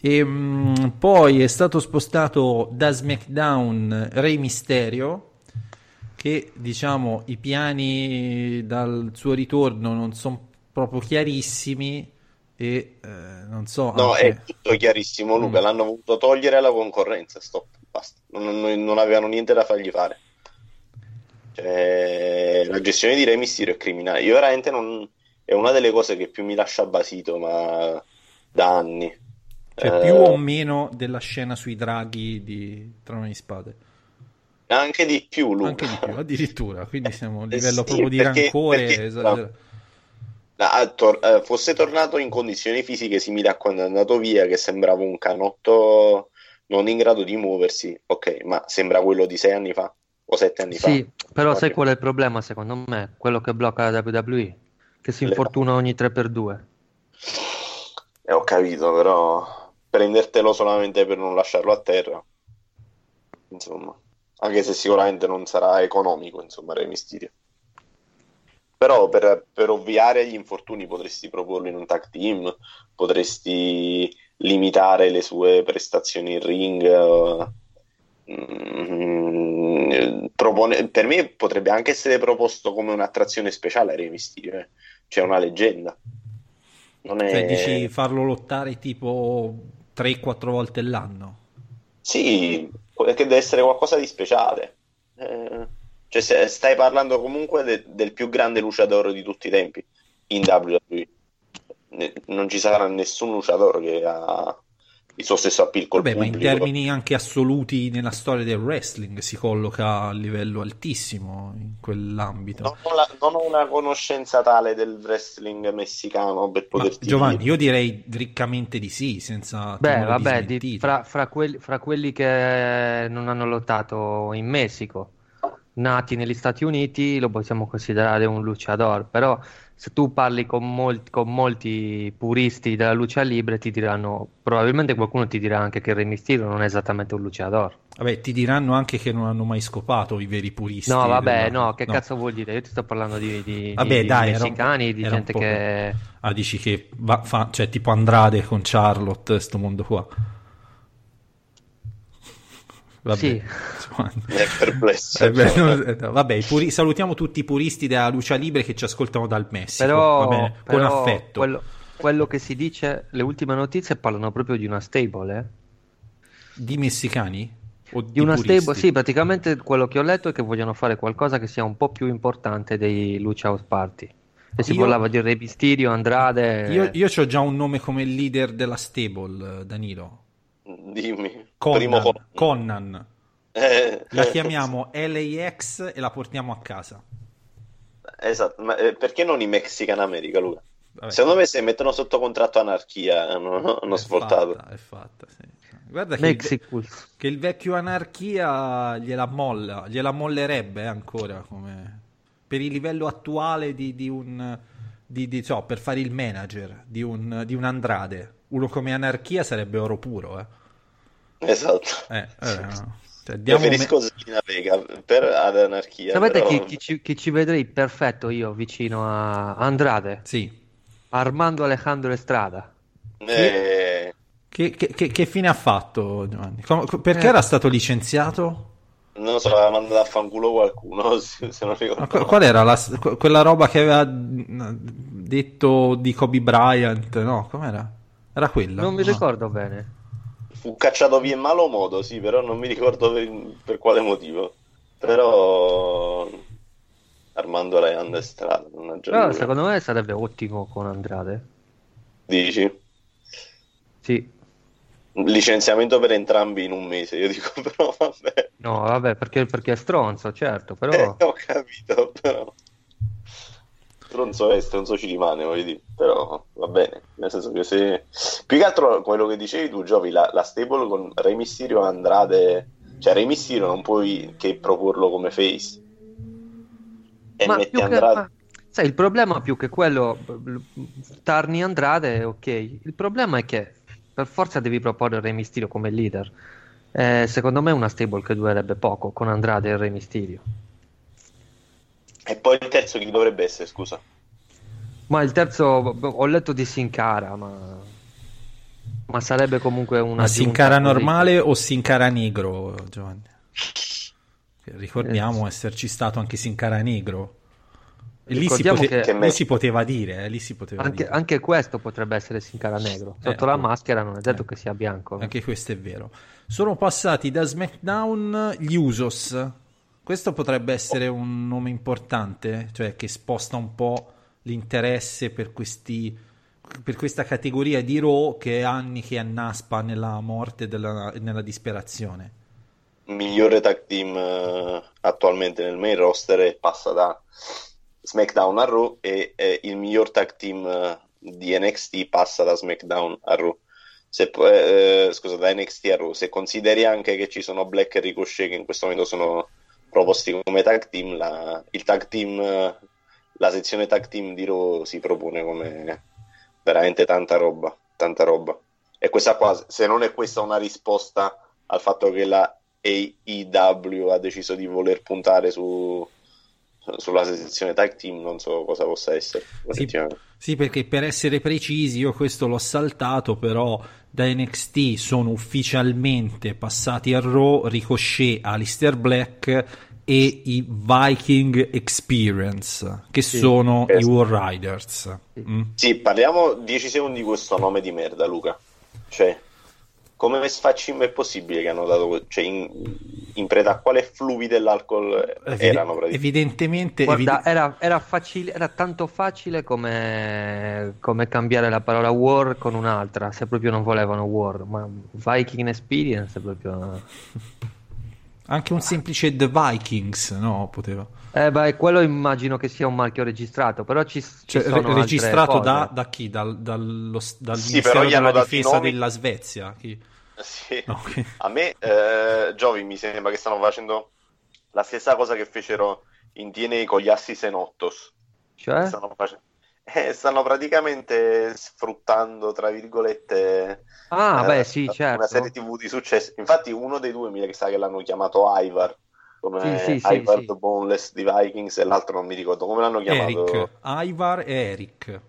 E mh, poi è stato spostato da SmackDown Rey Mysterio, che diciamo i piani dal suo ritorno non sono proprio chiarissimi e eh, non so... No, anche- è tutto chiarissimo, Luca. Mm. L'hanno voluto togliere alla concorrenza. Stop, basta. Non, non- non avevano niente da fargli fare. Cioè, la gestione di Re Mysterio è criminale. Io veramente non. È una delle cose che più mi lascia basito, ma da anni. Cioè, Eh, più o meno della scena sui draghi di Trono di Spade. Anche di più, Luca. Anche di più, addirittura. Quindi siamo a un Eh livello sì, proprio di perché- rancore perché- esagerato. Ah, tor- eh, fosse tornato in condizioni fisiche simili a quando è andato via, che sembrava un canotto non in grado di muoversi, ok, ma sembra quello di sei anni fa o sette anni fa. Sì, però sai qual è il problema secondo me? Quello che blocca la WWE, che si Le- infortuna ogni 3x2. Eh, ho capito, però prendertelo solamente per non lasciarlo a terra, insomma, anche se sicuramente non sarà economico, insomma, Re Mysterio. Però per, per ovviare agli infortuni potresti proporlo in un tag team, potresti limitare le sue prestazioni in ring. mm, propone- per me potrebbe anche essere proposto come un'attrazione speciale a Re Mysterio, eh. Cioè una leggenda. Non è... Cioè, dici farlo lottare tipo 3-4 volte l'anno. Sì, che deve essere qualcosa di speciale. Eh, cioè, stai parlando comunque de- del più grande luciatore di tutti i tempi in WWE. Ne- non ci sarà nessun luciatore che ha il suo stesso appeal col Vabbè, ma in pubblico. termini anche assoluti nella storia del wrestling si colloca a livello altissimo in quell'ambito. Non ho, la- non ho una conoscenza tale del wrestling messicano per Ma poterti Giovanni, dire. io direi riccamente di sì, senza Beh, vabbè, di- fra, fra quelli, fra quelli che non hanno lottato in Messico, nati negli Stati Uniti, lo possiamo considerare un luchador, però se tu parli con, molti- con molti puristi della lucha libre ti diranno, probabilmente qualcuno ti dirà anche che il Re Mysterio non è esattamente un luchador. Vabbè, ti diranno anche che non hanno mai scopato i veri puristi. No, vabbè, della- no, che cazzo vuol dire? Io ti sto parlando di, di- Vabbè, di dai, un- messicani, di era un gente po'- che... Ah, dici che va, fa, cioè tipo Andrade con Charlotte, sto mondo qua. Vabbè, Sì. È perplesso. Eh beh, non- eh, no, vabbè, i puri- salutiamo tutti i puristi della luce libre che ci ascoltano dal Messico. Però, bene, con però affetto. Quello, quello che si dice, le ultime notizie parlano proprio di una stable, eh? Di messicani? O di, Di una puristi? stable, sì, praticamente quello che ho letto è che vogliono fare qualcosa che sia un po' più importante dei Lucha House Party. E si Io- parlava di Re Mysterio, Andrade. Io, io ho già un nome come leader della stable, Danilo. Dimmi. Primo Conan. con- Conan. Eh, La eh, chiamiamo LAX e la portiamo a casa. Esatto, ma eh, perché non i Mexican America, Luca? Vabbè, Secondo me se mettono sotto contratto anarchia hanno, hanno è svoltato. fatta, è fatta, sì. Guarda che il, che il vecchio anarchia gliela molla, gliela mollerebbe eh, ancora come per il livello attuale di, di un di, di- so, per fare il manager di un, di un Andrade. Uno come anarchia sarebbe oro puro, eh. Esatto. Eh, eh, no. Cioè, diamo Preferisco Zelina Vega per ad anarchia. Sapete però- chi, chi ci, chi ci vedrei perfetto io vicino a Andrade? Sì. Armando Alejandro Estrada. Eh, Che, che- che- che fine ha fatto Giovanni? Com- co- perché Eh. era stato licenziato? non lo so, aveva mandato a fanculo qualcuno, se se non ricordo. Ma qu- qual era la- que- quella roba che aveva mh, detto di Kobe Bryant? No, com'era? Era quella? Non mi No. ricordo bene. Fu cacciato via in malo modo, sì, però non mi ricordo per, per quale motivo. Però Armando Leand è strada, Però lui. secondo me sarebbe ottimo con Andrade. Dici? Sì. Licenziamento per entrambi in un mese, io dico, però vabbè. No, vabbè, perché, perché è stronzo, certo, però... Eh, ho capito, però. Stronzo è, stronzo ci rimane, voglio dire. Però va bene. Nel senso che se. Più che altro quello che dicevi tu, Giovi, la, la stable con Re Mysterio e Andrade. Cioè, Re Mysterio non puoi che proporlo come face. E Ma metti che- Andrade. ma- sai, il problema più che quello, Tarni Andrade, ok. Il problema è che per forza devi proporre Re Mysterio come leader. Eh, secondo me è una stable che durerebbe poco con Andrade e Re Mysterio. E poi il terzo chi dovrebbe essere, scusa? Ma il terzo, ho letto di Sin Cara, ma Ma sarebbe comunque una Ma Sin Cara normale o Sin Cara negro, Giovanni? Ricordiamo Eh, esserci stato anche Sin Cara negro. Lì si, pote- che- lì si poteva dire, eh, lì si poteva Anche, dire. anche questo potrebbe essere Sin Cara negro. Eh, Sotto la appunto. maschera non è detto Eh. che sia bianco. Anche questo è vero. Sono passati da SmackDown gli Usos. Questo potrebbe essere un nome importante, cioè che sposta un po' l'interesse per questi per questa categoria di Raw che è anni che annaspa nella morte e nella disperazione. migliore tag team eh, attualmente nel main roster e passa da SmackDown a Raw e eh, il miglior tag team eh, di NXT passa da SmackDown a Raw. Se, po- eh, scusa, da NXT a Raw. Se consideri anche che ci sono Black e Ricochet che in questo momento sono proposti come tag team, la, il tag team, la sezione tag team di Raw si propone come veramente tanta roba, tanta roba. E questa qua, se non è questa una risposta al fatto che la AEW ha deciso di voler puntare su, sulla sezione tag team, non so cosa possa essere. Sì. Sì, perché per essere precisi, io questo l'ho saltato, però da NXT sono ufficialmente passati a Raw Ricochet, Alistair Black e i Viking Experience, che sono Eh, i War Riders. Mm? Sì, parliamo 10 secondi di questo nome di merda, Luca. Cioè, come sfaccim è possibile che hanno dato, cioè, in, in preda a quale fluvi dell'alcol Evi- erano praticamente? evidentemente, Guarda, evide- era, era facile, era tanto facile come, come cambiare la parola war con un'altra, se proprio non volevano war, ma Viking Experience è proprio... anche un semplice The Vikings, no? Poteva. Eh beh, quello immagino che sia un marchio registrato, però ci, ci Cioè, sono registrato cose. da, da chi? Dal, dallo- dal Sì, Ministero però gli hanno della Difesa nomi. della Svezia? Chi? Sì. No, ok. A me, eh, Giovi, mi sembra che stanno facendo la stessa cosa che fecero in TNA con gli Assi Senottos. Cioè? Stanno, face- eh, stanno praticamente sfruttando, tra virgolette, Ah, eh, beh, sì, una certo. serie TV di successo. Infatti, uno dei due mi sa che l'hanno chiamato Ivar, come Sì, sì, Ivar sì. Boneless di Vikings, e l'altro non mi ricordo come l'hanno chiamato. Eric, Ivar e Eric.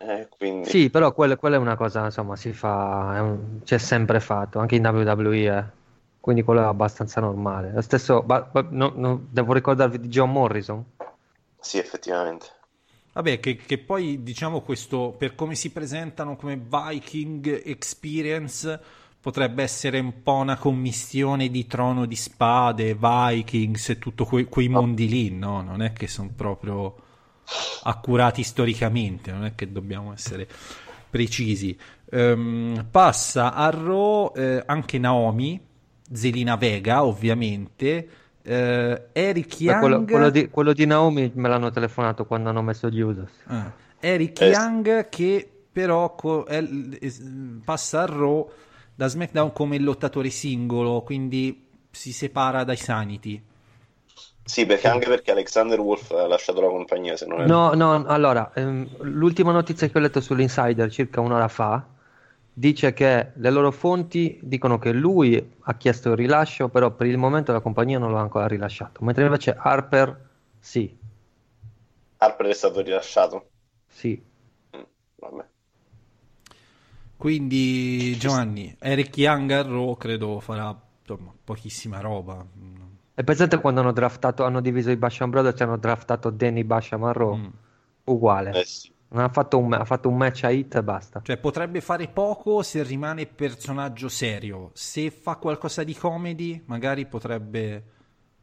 Eh, quindi, Sì, però quella, quella è una cosa, insomma, si fa, è un- c'è sempre fatto, anche in WWE, eh. Quindi quello è abbastanza normale. Lo stesso, ba- ba- no- no, devo ricordarvi di John Morrison? sì, effettivamente. Vabbè, che, che poi diciamo questo, per come si presentano come Viking Experience, potrebbe essere un po' una commistione di Trono di Spade, Vikings e tutto que- quei mondi lì, no? Non è che sono proprio accurati storicamente, non è che dobbiamo essere precisi. Ehm, passa a Raw eh, anche Naomi, Zelina Vega, ovviamente, eh, Eric Young. quello, quello di, quello di Naomi me l'hanno telefonato quando hanno messo gli Usos. Ah, Eric Eh, Young che però co- è passa a Raw da SmackDown come lottatore singolo, quindi si separa dai Sanity. Sì, perché anche perché Alexander Wolf ha lasciato la compagnia, se non è No, no, allora, ehm, l'ultima notizia che ho letto sull'Insider circa un'ora fa dice che le loro fonti dicono che lui ha chiesto il rilascio, però per il momento la compagnia non l'ha ancora rilasciato, mentre invece Harper sì, Harper è stato rilasciato. sì. Mm, vabbè. Quindi Giovanni, Eric Young a Raw credo farà insomma, pochissima roba. E pensate quando hanno draftato, hanno diviso i Basham Brothers e hanno draftato Danny Basham a Raw? Mm. Uguale. Eh sì. Non ha fatto un, ha fatto un match a hit e basta. Cioè potrebbe fare poco se rimane personaggio serio. Se fa qualcosa di comedy, magari potrebbe...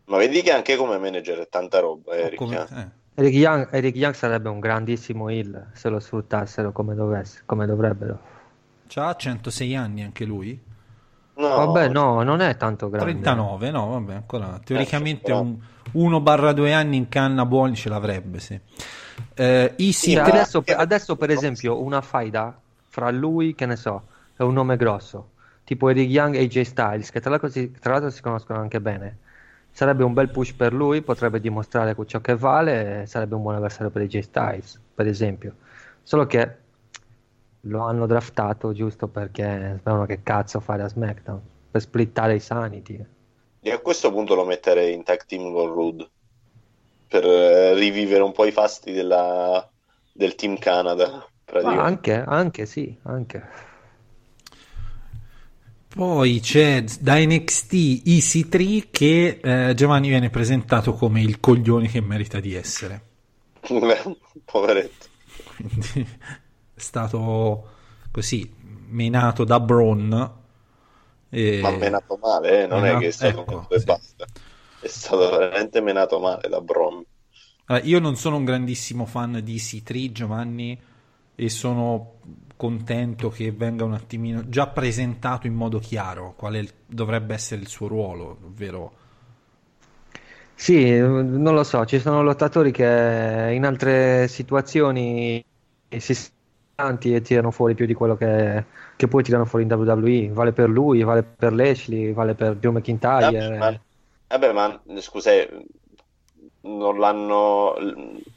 Ma vedi che anche come manager è tanta roba, Eric. come- eh. eh. Eric Young, Eric Young sarebbe un grandissimo heel se lo sfruttassero come, dovesse, come dovrebbero. C'ha 106 anni anche lui? No, Vabbè, no, non è tanto grande. 39, no, vabbè, ancora teoricamente però- un 1 barra 2 anni in canna buoni ce l'avrebbe, sì. Eh, Easy Sì, adesso, adesso, per esempio, una faida fra lui, che ne so, è un nome grosso, tipo Eric Young e AJ Styles, che tra l'altro, si, tra l'altro si conoscono anche bene. Sarebbe un bel push per lui, potrebbe dimostrare ciò che vale, sarebbe un buon avversario per AJ Styles, per esempio. Solo che lo hanno draftato giusto perché sperano che cazzo fare a SmackDown, per splittare i Sanity. Io a questo punto lo metterei in tag team con Rude per eh, rivivere un po' i fasti della- del team Canada. Praticamente. anche, anche sì, anche. Poi c'è da NXT Easy 3 che eh, Giovanni viene presentato come il coglione che merita di essere. Poveretto. Quindi stato così menato da Braun. E... Ma menato male, eh? non Menato- è che è stato ecco, e sì. basta. È stato veramente menato male da Bron. Allora, io non sono un grandissimo fan di Easy 3 Giovanni e sono contento che venga un attimino già presentato in modo chiaro quale il- dovrebbe essere il suo ruolo, ovvero Sì, non lo so, ci sono lottatori che in altre situazioni si stanti e tirano fuori più di quello che, che poi tirano fuori in WWE. Vale per lui, vale per Lashley, vale per Drew McIntyre. Vabbè, ma, vabbè, ma scusa, eh, non l'hanno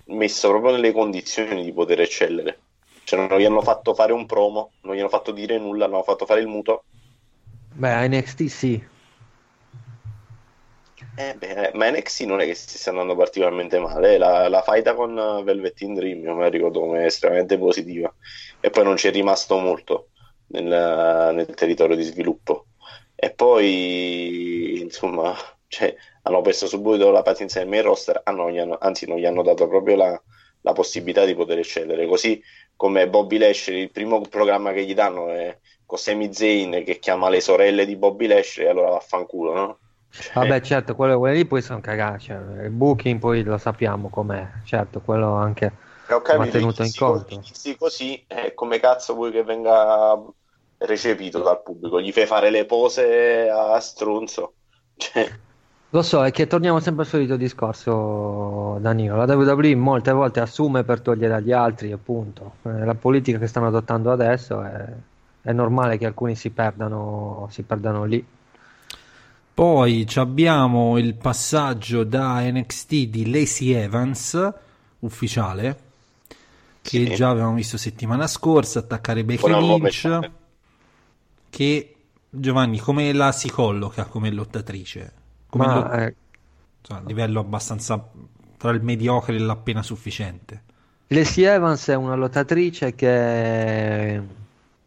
messo proprio nelle condizioni di poter eccellere. Cioè, non gli hanno fatto fare un promo, non gli hanno fatto dire nulla, non hanno fatto fare il muto. Beh, a NXT sì. Eh, beh, ma NXT non è che si stia andando particolarmente male. eh. La, la faida con eh, Velvet in Dream, io me la ricordo come estremamente positiva. E poi non c'è rimasto molto nel, nel territorio di sviluppo. E poi, insomma, cioè, hanno perso subito la pazienza del main roster, ah, gli hanno- anzi, non gli hanno dato proprio la, la possibilità di poter eccellere. Così come Bobby Lashley, il primo programma che gli danno è con Sami Zayn che chiama le sorelle di Bobby Lashley, allora vaffanculo, no? Cioè, Vabbè, certo, quello, quelli lì poi sono cagati. Cioè, il booking poi lo sappiamo com'è. Certo, quello anche ho capito, va tenuto in conto. inizi così, eh, come cazzo vuoi che venga recepito dal pubblico? Gli fai fare le pose a stronzo? Cioè, Lo so, è che torniamo sempre al solito discorso, Danilo. La WWE molte volte assume per togliere agli altri, appunto. Eh, La politica che stanno adottando adesso è, è normale che alcuni si perdano, si perdano lì. Poi ci abbiamo il passaggio da NXT di Lacey Evans, ufficiale, che Sì. già avevamo visto settimana scorsa, attaccare Becky Lynch, che Giovanni come la si colloca come lottatrice? Come Ma lo- eh, insomma, a livello abbastanza tra il mediocre e l'appena sufficiente. Lacey Evans è una lottatrice che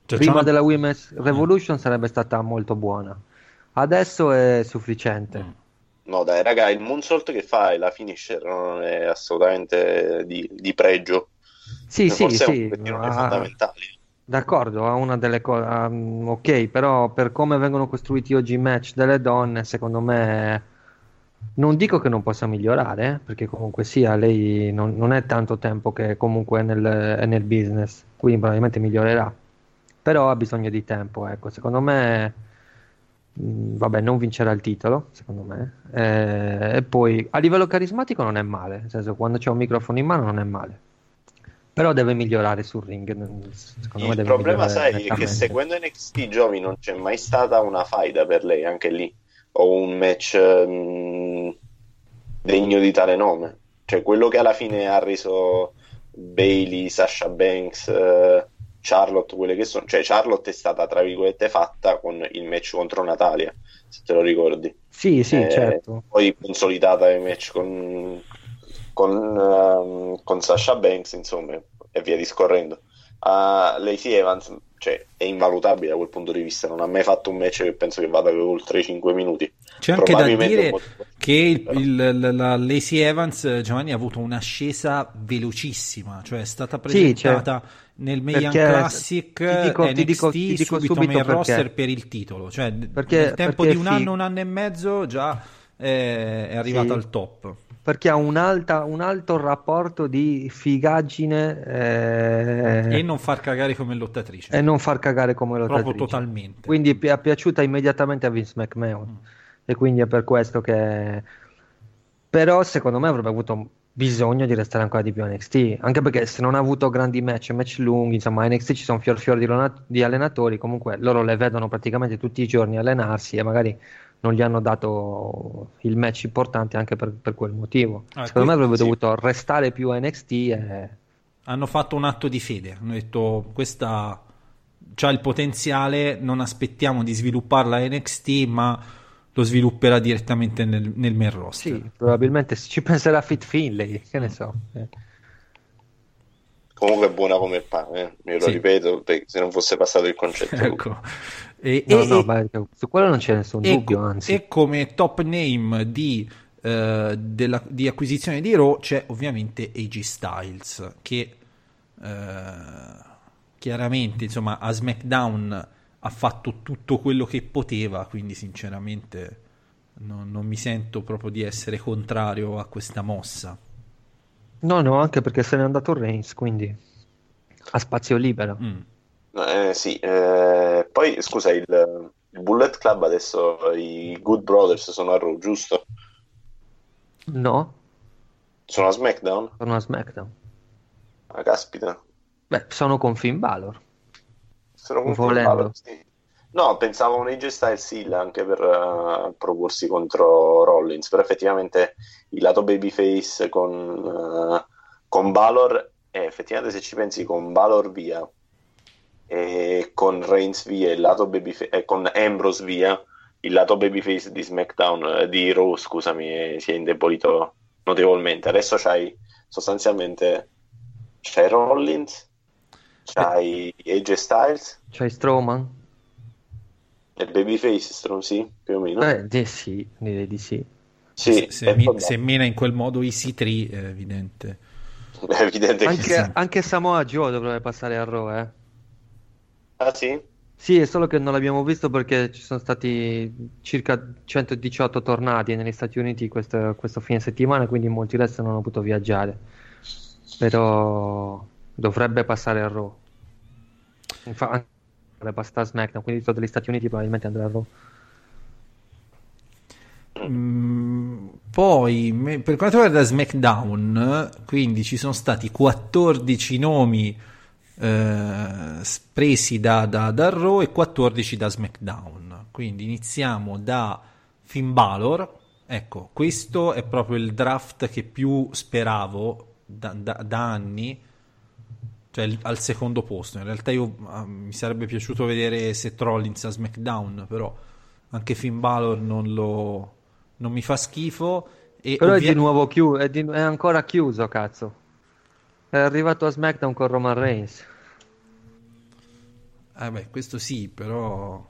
Cioè, prima una- della Women's Revolution sarebbe stata molto buona. Adesso è sufficiente. Mm. no dai, raga, il moonsault che fa e la finisher non è assolutamente di, di pregio. Sì, sì, Forse è un sì. dei ah, fondamentali. D'accordo, ha una delle cose, ok, però per come vengono costruiti oggi i match delle donne, secondo me non dico che non possa migliorare, perché comunque sia, lei non, non è tanto tempo che comunque è nel, è nel business, quindi probabilmente migliorerà, però ha bisogno di tempo, ecco, secondo me, vabbè, non vincerà il titolo, secondo me, Eh, e poi a livello carismatico non è male, nel senso quando c'è un microfono in mano non è male. Però deve migliorare sul ring. Secondo me Il deve problema, sai, è che seguendo NXT Giovi non c'è mai stata una faida per lei, anche lì, o un match mm, degno di tale nome. Cioè, quello che alla fine ha reso Bailey, Sasha Banks, eh, Charlotte, quelle che sono. Cioè, Charlotte è stata, tra virgolette, fatta con il match contro Natalia, se te lo ricordi. Sì, sì, Eh, certo. Poi consolidata il match con, con, ehm, con Sasha Banks, insomma, e via discorrendo. Uh, Lacey Evans cioè, è invalutabile da quel punto di vista, non ha mai fatto un match che penso che vada oltre i 5 minuti. C'è anche da Probabilmente dire che il, il- la, la Lacey Evans eh, Giovanni ha avuto un'ascesa velocissima, cioè è stata Sì, presentata nel Mayan Classic ti dico- NXT ti dico- ti dico subito subito main perché. roster per il titolo, cioè Perché- nel tempo di un anno, un anno e mezzo già eh, è arrivato Sì. al top. Perché ha un, alta- un alto rapporto di figaggine eh, E non far cagare come lottatrice. e non far cagare come lottatrice. Proprio totalmente. Quindi è piaciuta immediatamente a Vince McMahon. Mm. E quindi è per questo che... Però secondo me avrebbe avuto bisogno di restare ancora di più a NXT. Anche perché se non ha avuto grandi match, match lunghi, insomma a NXT ci sono fior fior di, lona- di allenatori, comunque loro le vedono praticamente tutti i giorni allenarsi e magari non gli hanno dato il match importante anche per, per quel motivo. Ah, Secondo me qui- avrebbe sì. dovuto restare più a NXT e... Hanno fatto un atto di fede, hanno detto questa ha il potenziale, non aspettiamo di svilupparla a NXT, ma lo svilupperà direttamente nel, nel main roster. Sì, probabilmente ci penserà Fit Finlay, che ne so. Eh. Comunque è buona come il pane, eh. io lo Sì. ripeto, se non fosse passato il concetto. Ecco. E, No, e- no, ma su quello non c'è nessun e- dubbio, anzi. e come top name di, eh, della- di acquisizione di Raw c'è ovviamente AG Styles che eh, chiaramente insomma a SmackDown ha fatto tutto quello che poteva quindi sinceramente non, non mi sento proprio di essere contrario a questa mossa No, no, anche perché se n'è andato Reigns, quindi ha spazio libero. Mm. Eh, sì, eh, poi scusa, il, il Bullet Club adesso i Good Brothers sono a Raw, giusto? No, Sono a SmackDown? sono a SmackDown. Ah, caspita. Beh, sono con Finn Balor. Sono con Volendo. Finn Balor, sì. No, pensavo un AJ Styles Hill anche per eh, proporsi contro Rollins, però effettivamente il lato babyface con, eh, con Balor, eh, effettivamente se ci pensi con Balor via e con Reigns via, il lato babyface, e con Ambrose via, il lato babyface di SmackDown, eh, di Raw, scusami, eh, si è indebolito notevolmente. Adesso c'hai sostanzialmente c'hai Rollins, c'hai AJ Styles C'hai Strowman? e Babyface, Strong, sì, più o meno. Eh, di sì, direi di sì. sì, se, se mi- se mena in quel modo Easy 3 è evidente è evidente che Anche, sì. anche Samoa Joe dovrebbe passare a Raw, eh. Ah sì? Sì, è solo che non l'abbiamo visto perché ci sono stati circa 118 tornati negli Stati Uniti questo, questo fine settimana, quindi molti resti non hanno potuto viaggiare. Però dovrebbe passare a Raw. Infatti, dovrebbe passare a SmackDown, quindi degli Stati Uniti probabilmente andrà a Raw. Mm, poi per quanto riguarda SmackDown, quindi ci sono stati 14 nomi eh, presi da, da, da Raw e 14 da SmackDown. Quindi iniziamo da Finn Balor. Ecco, questo è proprio il draft che più speravo da- da anni, cioè al secondo posto. In realtà io, ah, mi sarebbe piaciuto vedere Seth Rollins a SmackDown, però anche Finn Balor non, lo, non mi fa schifo. E Però ovvia- è di nuovo chiuso, è, di- è ancora chiuso, cazzo. È arrivato a SmackDown con Roman Reigns. Eh beh, questo sì, però...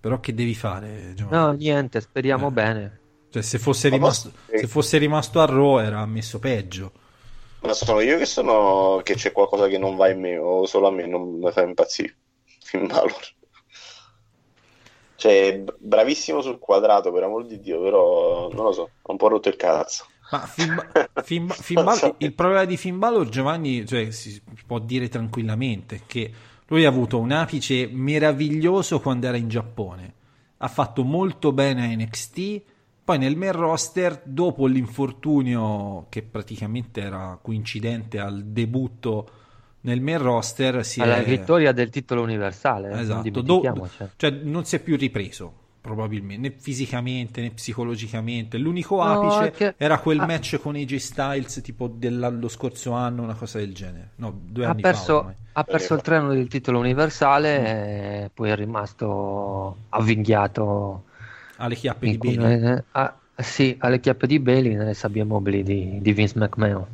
Però che devi fare, Giovanni? No, niente, speriamo Eh. bene. Cioè, se fosse, Ma rimasto, se fosse rimasto a Raw era messo peggio. Ma sono io che sono che c'è qualcosa che non va in me o solo a me non mi fa impazzire. Finn Balor. Cioè, bravissimo sul quadrato, per amor di Dio, però non lo so, ha un po' rotto il cazzo. Ma Finn, Ba- Finn Ba- Finn Balor- il problema di Finn Balor, Giovanni, cioè, si può dire tranquillamente che lui ha avuto un apice meraviglioso quando era in Giappone. Ha fatto molto bene a NXT. Poi nel main roster, dopo l'infortunio che praticamente era coincidente al debutto nel main roster, si Alla è... vittoria del titolo universale, eh, non Esatto, do- dimentichiamoci. cioè non si è più ripreso probabilmente né fisicamente né psicologicamente. L'unico No, apice anche- era quel ah. match con AJ Styles tipo dello scorso anno, una cosa del genere. No, due Ha anni fa perso, ormai. ha perso il treno del titolo universale e poi è rimasto avvinghiato alle chiappe di Bailey. eh, ah, sì, alle chiappe di Bailey nelle sabbie mobili di, di Vince McMahon.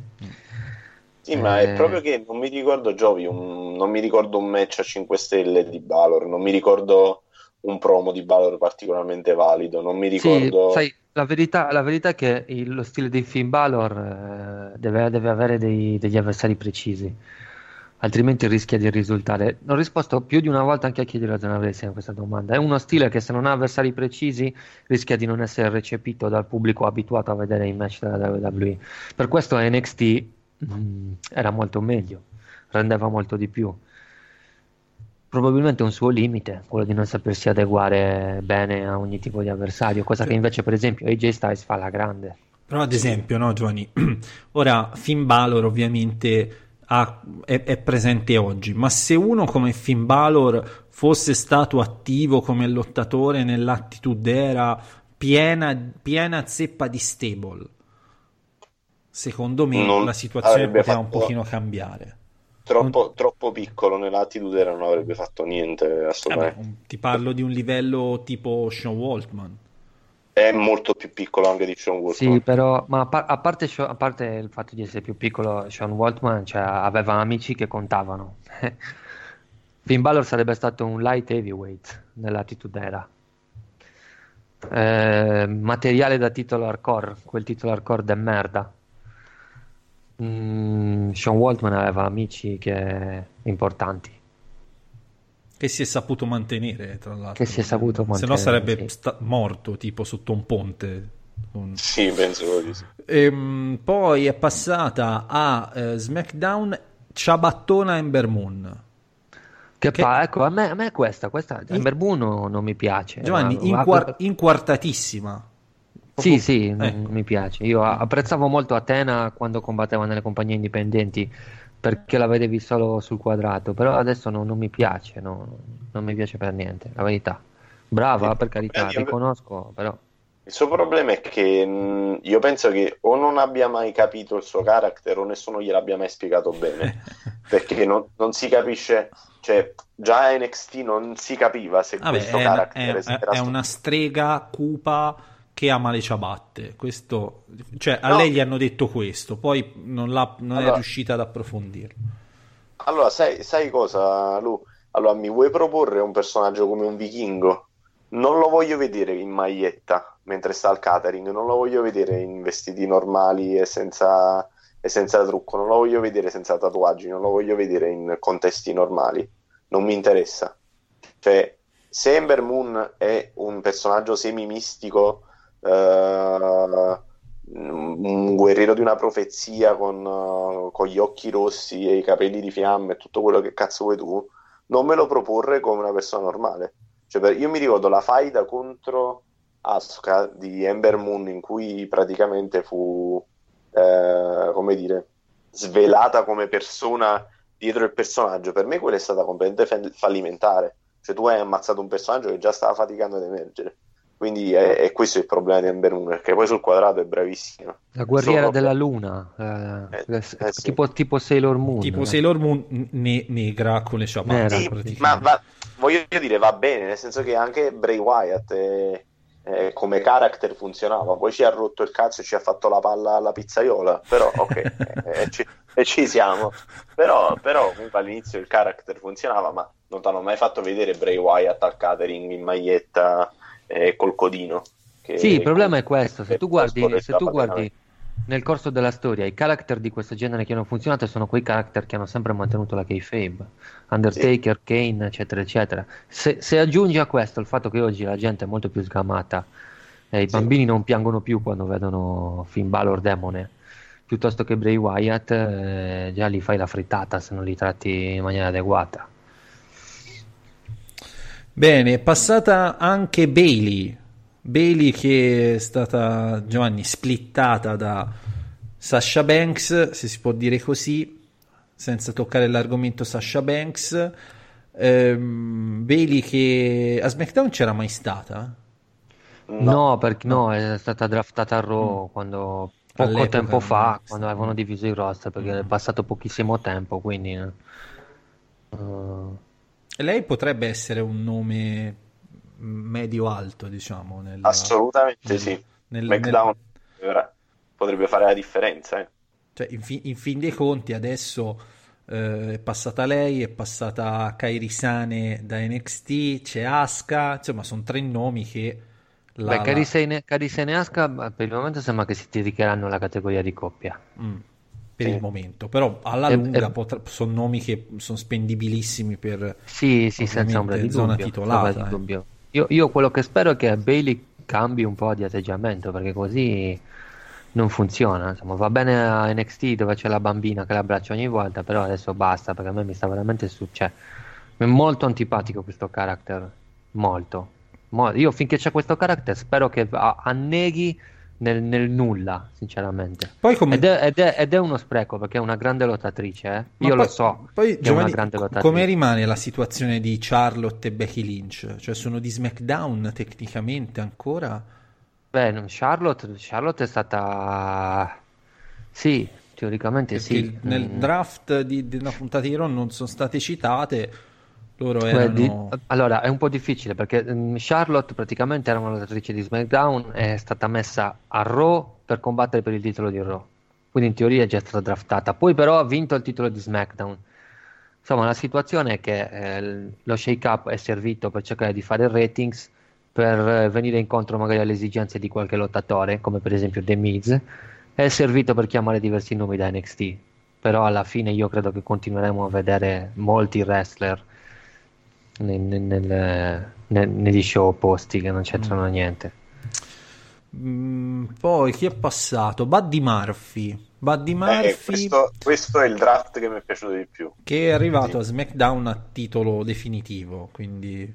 Sì, ma Eh. è proprio che non mi ricordo Giovi, un- non mi ricordo un match a 5 stelle di Balor, non mi ricordo un promo di Balor particolarmente valido, non mi ricordo... Sì, sai, la verità, la verità è che il- lo stile di Finn Balor eh, deve, deve avere dei- degli avversari precisi, altrimenti rischia di risultare. Ho risposto più di una volta anche a chiedere a Zanavesi a questa domanda. È uno stile che se non ha avversari precisi rischia di non essere recepito dal pubblico abituato a vedere i match della WWE. Per questo NXT mm, era molto meglio, rendeva molto di più. Probabilmente un suo limite, quello di non sapersi adeguare bene a ogni tipo di avversario, cosa che invece per esempio AJ Styles fa alla grande. Però ad esempio, no Giovanni, ora Finn Balor ovviamente ha- è, è presente oggi, ma se uno come Finn Balor fosse stato attivo come lottatore nell'attitude era piena, piena zeppa di stable, secondo me Non la situazione poteva un pochino cambiare. Troppo, troppo piccolo nell'attitude non avrebbe fatto niente assolutamente. un- ti parlo di un livello tipo Sean Waltman. È molto più piccolo anche di Sean Waltman. Sì, però, ma a, par- a parte, a parte il fatto di essere più piccolo, Sean Waltman cioè, aveva amici che contavano. Finn Balor sarebbe stato un light heavyweight nell'attitude era. Eh, materiale da titolo hardcore, quel titolo hardcore de merda. Mm, Sean Waltman aveva amici che... importanti. Che si è saputo mantenere, tra l'altro. Che si è saputo Se no mantenere, sarebbe sì. sta- morto, tipo sotto un ponte. Con- Sì, penso di sì. Ehm, poi è passata a eh, SmackDown Ciabattona Ember Moon. Che, Che- pa- ecco, a me, a me questa, questa Ember Moon non, non mi piace. Giovanni, Ma- inquar- inquartatissima. Sì, sì, non mi piace. Io apprezzavo molto Atena quando combatteva nelle compagnie indipendenti perché la vedevi solo sul quadrato, però adesso non, non mi piace, no, non mi piace per niente, la verità. Brava, Sì, per carità, vedi, riconosco, però Il suo problema è che mh, io penso che o non abbia mai capito il suo character o nessuno gliel'abbia mai spiegato bene. perché non, non si capisce, cioè già a NXT non si capiva se Vabbè, questo è, character è- è sto- una strega cupa che ama le ciabatte. Questo, cioè, a No. lei gli hanno detto questo, poi non, l'ha- non è Allora- riuscita ad approfondirlo. Allora, sai, sai cosa, Lu? Allora, mi vuoi proporre un personaggio come un vichingo? Non lo voglio vedere in maglietta mentre sta al catering, non lo voglio vedere in vestiti normali e senza, e senza trucco, non lo voglio vedere senza tatuaggi, non lo voglio vedere in contesti normali. Non mi interessa. Cioè, se Ember Moon è un personaggio semi-mistico, eh, un guerriero di una profezia con, eh, con gli occhi rossi e i capelli di fiamme e tutto quello che cazzo vuoi tu, non me lo proporre come una persona normale. Cioè, io mi ricordo la faida contro Asuka di Ember Moon in cui praticamente fu, eh, come dire, svelata come persona dietro il personaggio. Per me quella è stata completamente fa- fallimentare. Cioè, tu hai ammazzato un personaggio che già stava faticando ad emergere. Quindi è, è questo il problema di Ember Moon, perché poi sul quadrato è bravissima. la guerriera Solo- della luna, eh, Eh, eh, eh, sì. tipo, tipo Sailor Moon. Tipo eh. Sailor Moon ne- negra con le. Nera. Sì, ma va- voglio dire, va bene, nel senso che anche Bray Wyatt eh, eh, come character funzionava, poi ci ha rotto il cazzo e ci ha fatto la palla alla pizzaiola, però ok, eh, ci, e ci siamo. Però, però comunque all'inizio il character funzionava, ma non ti hanno mai fatto vedere Bray Wyatt al catering in maglietta e col codino. che- Sì, il problema è questo, se tu guardi, se tu guardi nel corso della storia, i character di questo genere che hanno funzionato sono quei character che hanno sempre mantenuto la kayfabe, Undertaker, Kane, eccetera, eccetera. Se, se aggiungi a questo il fatto che oggi la gente è molto più sgamata e i Sì. bambini non piangono più quando vedono Finn Balor demone, piuttosto che Bray Wyatt, eh, già li fai la frittata se non li tratti in maniera adeguata. Bene, è passata anche Bailey. Bailey che è stata, Giovanni, splittata da Sasha Banks, se si può dire così, senza toccare l'argomento Sasha Banks. Ehm, Bailey che a SmackDown c'era mai stata? No, perché no, è stata draftata a Raw quando poco All'epoca tempo fa, quando avevano diviso i roster, perché è passato pochissimo tempo, quindi E lei potrebbe essere un nome medio-alto, diciamo. Nel, Assolutamente nel- sì. nel- SmackDown ora potrebbe fare la differenza. eh. Cioè, in, fi- in fin dei conti, adesso eh, è passata lei, è passata Kairi Sane da NXT, c'è Asuka, insomma, sono tre nomi che. La, beh, Kairi Sane e Asuka, ma per il momento sembra che si dedicheranno alla categoria di coppia. Mm, per Sì. il momento, però alla E- lunga e- potra- sono nomi che sono spendibilissimi per. Sì, sì, senza ombra di zona dubbio. titolata, di dubbio. Io, io quello che spero è che Bailey cambi un po' di atteggiamento, perché così non funziona. Insomma, va bene a NXT dove c'è la bambina che l'abbraccia ogni volta, però adesso basta, perché a me mi sta veramente su... Cioè, è molto antipatico questo character, molto. Mo- io finché c'è questo character spero che anneghi nel, nel nulla, sinceramente. Poi come. Ed è, ed è- ed è uno spreco perché è una grande lottatrice, eh. Io poi- lo so. Poi, Giovanni, come rimane la situazione di Charlotte e Becky Lynch? Cioè, sono di SmackDown tecnicamente ancora? Beh, Charlotte, Charlotte è stata... Sì, teoricamente Perché sì. nel Mm. draft di, una puntata di Raw non sono state citate. Loro erano... Allora, è un po' difficile perché um, Charlotte praticamente era una lottatrice di SmackDown, è stata messa a Raw per combattere per il titolo di Raw. Quindi in teoria è già stata draftata. Poi però ha vinto il titolo di SmackDown. Insomma, la situazione è che eh, lo shake up è servito per cercare di fare ratings, per eh, venire incontro magari alle esigenze di qualche lottatore, come per esempio The Miz, è servito per chiamare diversi nomi da NXT. Però alla fine io credo che continueremo a vedere molti wrestler nel, nel, nel, negli show opposti che non c'entrano mm. niente. Mm, poi chi è passato? Buddy Murphy. Buddy eh, Murphy. Eh, questo, questo, è il draft che mi è piaciuto di più. Che è arrivato sì. a SmackDown a titolo definitivo. Quindi.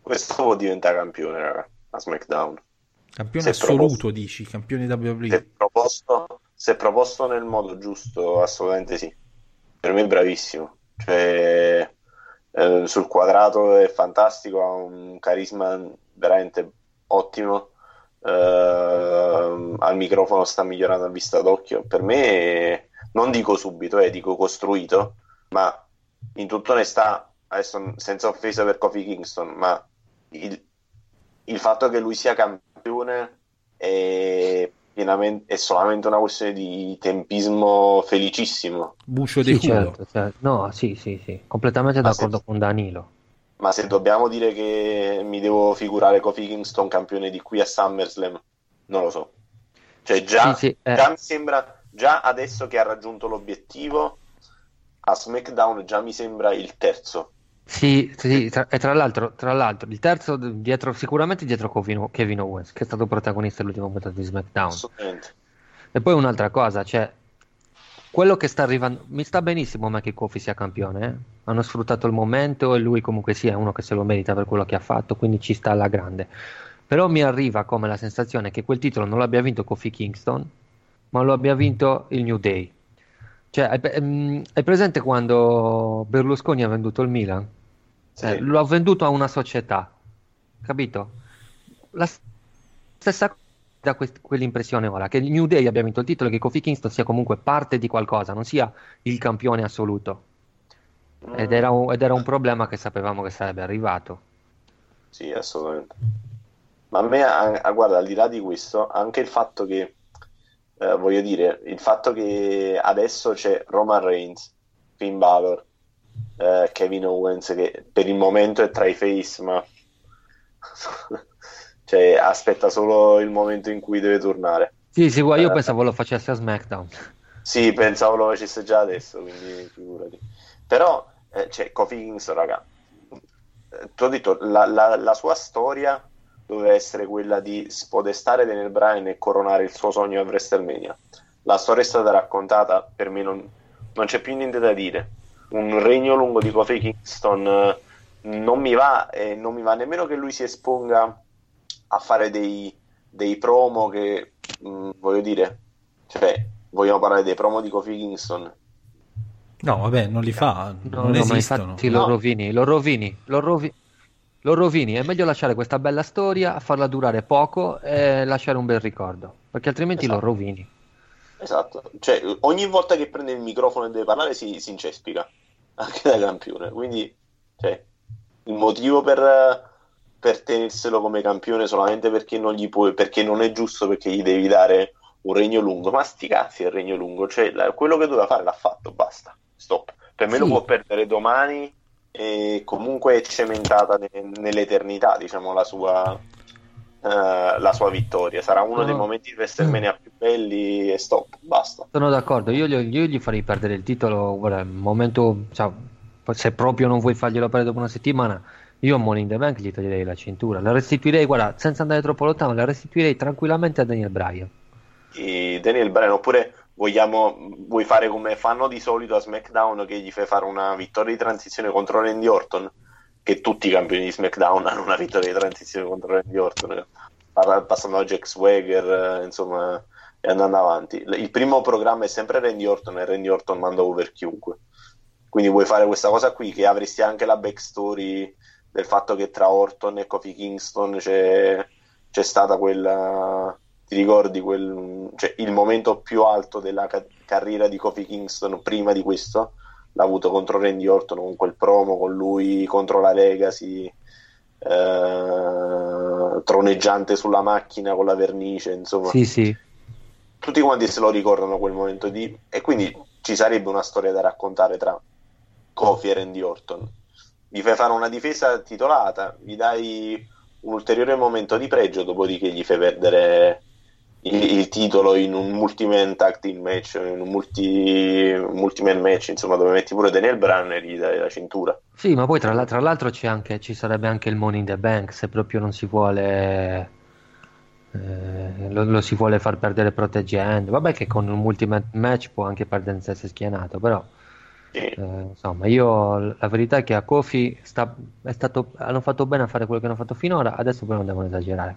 Questo può diventare campione, raga, a SmackDown. Campione se assoluto, proposto, dici, campione WWE. Se proposto, se proposto nel modo giusto, assolutamente sì. Per me è bravissimo. Cioè, eh, sul quadrato è fantastico, ha un carisma veramente ottimo. Uh, al microfono sta migliorando a vista d'occhio. Per me, non dico subito, eh, dico costruito, ma in tutta onestà, adesso senza offesa per Kofi Kingston, ma il, il fatto che lui sia campione è, è, solamente una questione di tempismo felicissimo. Buscio di sì, certo, certo. No, sì, sì, sì, completamente ma d'accordo se... con Danilo. Ma se dobbiamo dire che mi devo figurare Kofi Kingston campione di qui a SummerSlam, non lo so. Cioè già, sì, sì, eh. già mi sembra, già adesso che ha raggiunto l'obiettivo, a SmackDown già mi sembra il terzo. Sì, sì tra, e tra l'altro, tra l'altro, il terzo dietro, sicuramente dietro Kevin, Kevin Owens, che è stato protagonista dell'ultima puntata di SmackDown. Assolutamente. E poi un'altra cosa, cioè, quello che sta arrivando, mi sta benissimo ma che Kofi sia campione, eh? hanno sfruttato il momento e lui comunque sia uno che se lo merita per quello che ha fatto, quindi ci sta alla grande. Però mi arriva come la sensazione che quel titolo non l'abbia vinto Kofi Kingston, ma lo abbia vinto il New Day. Cioè, hai, ehm, hai presente quando Berlusconi ha venduto il Milan? Sì. Eh, lo ha venduto a una società, capito? La stessa cosa da quest- quell'impressione ora che il New Day abbia vinto il titolo che Kofi Kingston sia comunque parte di qualcosa, non sia il campione assoluto. Ed era, un, ed era un problema che sapevamo che sarebbe arrivato. Sì, assolutamente. Ma a me, a, a, guarda, al di là di questo, anche il fatto che, eh, voglio dire, il fatto che adesso c'è Roman Reigns, Finn Balor, eh, Kevin Owens, che per il momento è tra i face, ma cioè, aspetta solo il momento in cui deve tornare. Sì, sì, io eh, pensavo lo facesse a SmackDown. Sì, pensavo lo facesse già adesso, quindi figurati. Però, eh, cioè, Kofi Kingston, raga, eh, ti ho detto, la, la, la, sua storia doveva essere quella di spodestare Daniel Bryan e coronare il suo sogno a WrestleMania. La storia è stata raccontata, per me non, non c'è più niente da dire. Un regno lungo di Kofi Kingston eh, non mi va e non mi va nemmeno che lui si esponga a fare dei, dei promo che, mh, mm, voglio dire, cioè, vogliamo parlare dei promo di Kofi Kingston? No, vabbè, non li fa, no, non no, esistono. Ma lo rovini, lo rovini, lo rovini. Lo rovini, è meglio lasciare questa bella storia, farla durare poco e lasciare un bel ricordo, perché altrimenti esatto. lo rovini. Esatto, cioè ogni volta che prende il microfono e deve parlare si, si incespica, anche da campione, quindi cioè, il motivo per, per tenerselo come campione solamente perché non, gli puoi, perché non è giusto, perché gli devi dare un regno lungo. Ma sti cazzi il regno lungo, cioè la, quello che doveva fare l'ha fatto, basta, stop. Per me sì. lo può perdere domani e comunque è cementata ne, nell'eternità, diciamo, la sua, uh, la sua vittoria. Sarà uno no. dei momenti di WrestleMania mm. più belli e stop, basta. Sono d'accordo, io gli, io gli farei perdere il titolo, guarda, momento, cioè, se proprio non vuoi farglielo perdere dopo una settimana io a Money in the Bank gli toglierei la cintura, la restituirei, guarda, senza andare troppo lontano, la restituirei tranquillamente a Daniel Bryan. E Daniel Bryan, oppure vogliamo, vuoi fare come fanno di solito a SmackDown, che gli fai fare una vittoria di transizione contro Randy Orton? Che tutti i campioni di SmackDown hanno una vittoria di transizione contro Randy Orton, passando a Jack Swagger, insomma, e andando avanti. Il primo programma è sempre Randy Orton e Randy Orton manda over chiunque. Quindi vuoi fare questa cosa qui, che avresti anche la backstory del fatto che tra Orton e Kofi Kingston c'è, c'è stata quella ti ricordi quel, cioè, il momento più alto della ca- carriera di Kofi Kingston prima di questo l'ha avuto contro Randy Orton con quel promo con lui contro la Legacy eh, troneggiante sulla macchina con la vernice insomma Sì, sì. tutti quanti se lo ricordano quel momento di e quindi ci sarebbe una storia da raccontare tra Kofi e Randy Orton gli fai fare una difesa titolata gli dai un ulteriore momento di pregio dopodiché gli fai perdere il, il titolo in un multi-man tag team match in un multi, multi-man match insomma dove metti pure Daniel Bryan e gli dai la cintura Sì, ma poi tra, l'al- tra l'altro c'è anche, ci sarebbe anche il Money in the Bank se proprio non si vuole eh, lo, lo si vuole far perdere proteggendo. Vabbè che con un multi match può anche perdere senza essere schierato, però eh, insomma io la verità è che a Kofi sta, è stato, hanno fatto bene a fare quello che hanno fatto finora, adesso però non devono esagerare.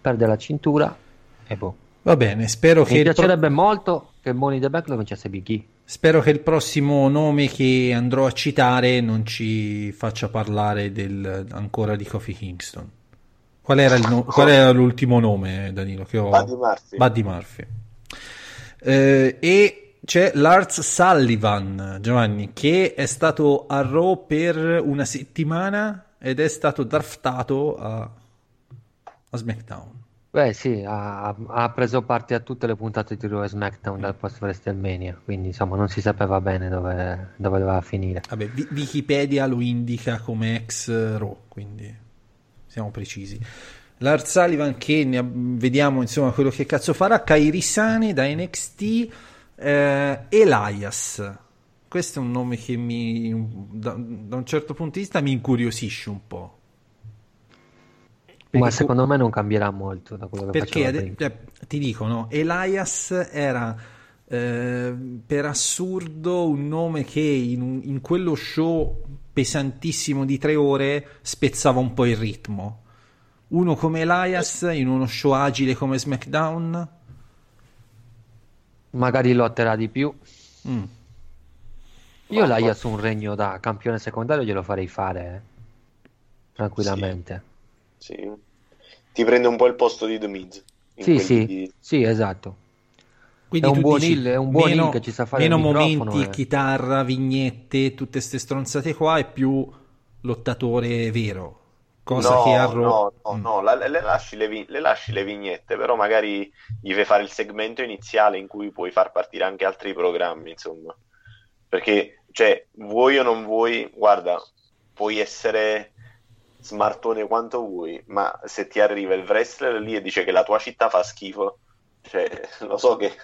Perde la cintura e boh. Va bene, spero che, Mi il pro- piacerebbe molto che Money the Bank lo vincesse Big E. spero che il prossimo nome che andrò a citare non ci faccia parlare del, ancora di Kofi Kingston. Qual era, il no- qual era l'ultimo nome, Danilo? Che ho... Buddy Murphy. Buddy Murphy. Eh, e c'è Lars Sullivan, Giovanni, che è stato a Raw per una settimana ed è stato draftato a, a SmackDown. Beh, sì, ha, ha preso parte a tutte le puntate di Raw SmackDown dal post WrestleMania, quindi insomma non si sapeva bene dove, dove doveva finire. Vabbè, Wi- Wikipedia lo indica come ex Raw, quindi siamo precisi. Lars Sullivan che ne vediamo insomma quello che cazzo farà, Kairi Sane da NXT, eh, Elias. Questo è un nome che mi, da, da un certo punto di vista mi incuriosisce un po'. Ma Perché secondo me non cambierà molto da quello che perché prima. eh, ti dico, no? Elias era eh, per assurdo un nome che in, in quello show pesantissimo di tre ore spezzava un po' il ritmo. Uno come Elias in uno show agile come SmackDown. Magari lotterà di più. Mm. Io l'Aias un regno da campione secondario glielo farei fare eh, tranquillamente. Sì. Ti prende un po' il posto di The Miz. Sì, sì, di- sì, esatto. Quindi È un buon dici heel, è un buon meno, che ci sa fare meno il momenti, eh. chitarra, vignette, tutte ste stronzate qua e più lottatore vero. Cosa no, che a Raw- no, no, Mm. no, la- le, lasci le, vi- le lasci le vignette, però magari gli fai fare il segmento iniziale in cui puoi far partire anche altri programmi, insomma. Perché, cioè, vuoi o non vuoi, guarda, puoi essere smartone quanto vuoi, ma se ti arriva il wrestler lì e dice che la tua città fa schifo, cioè, lo so che,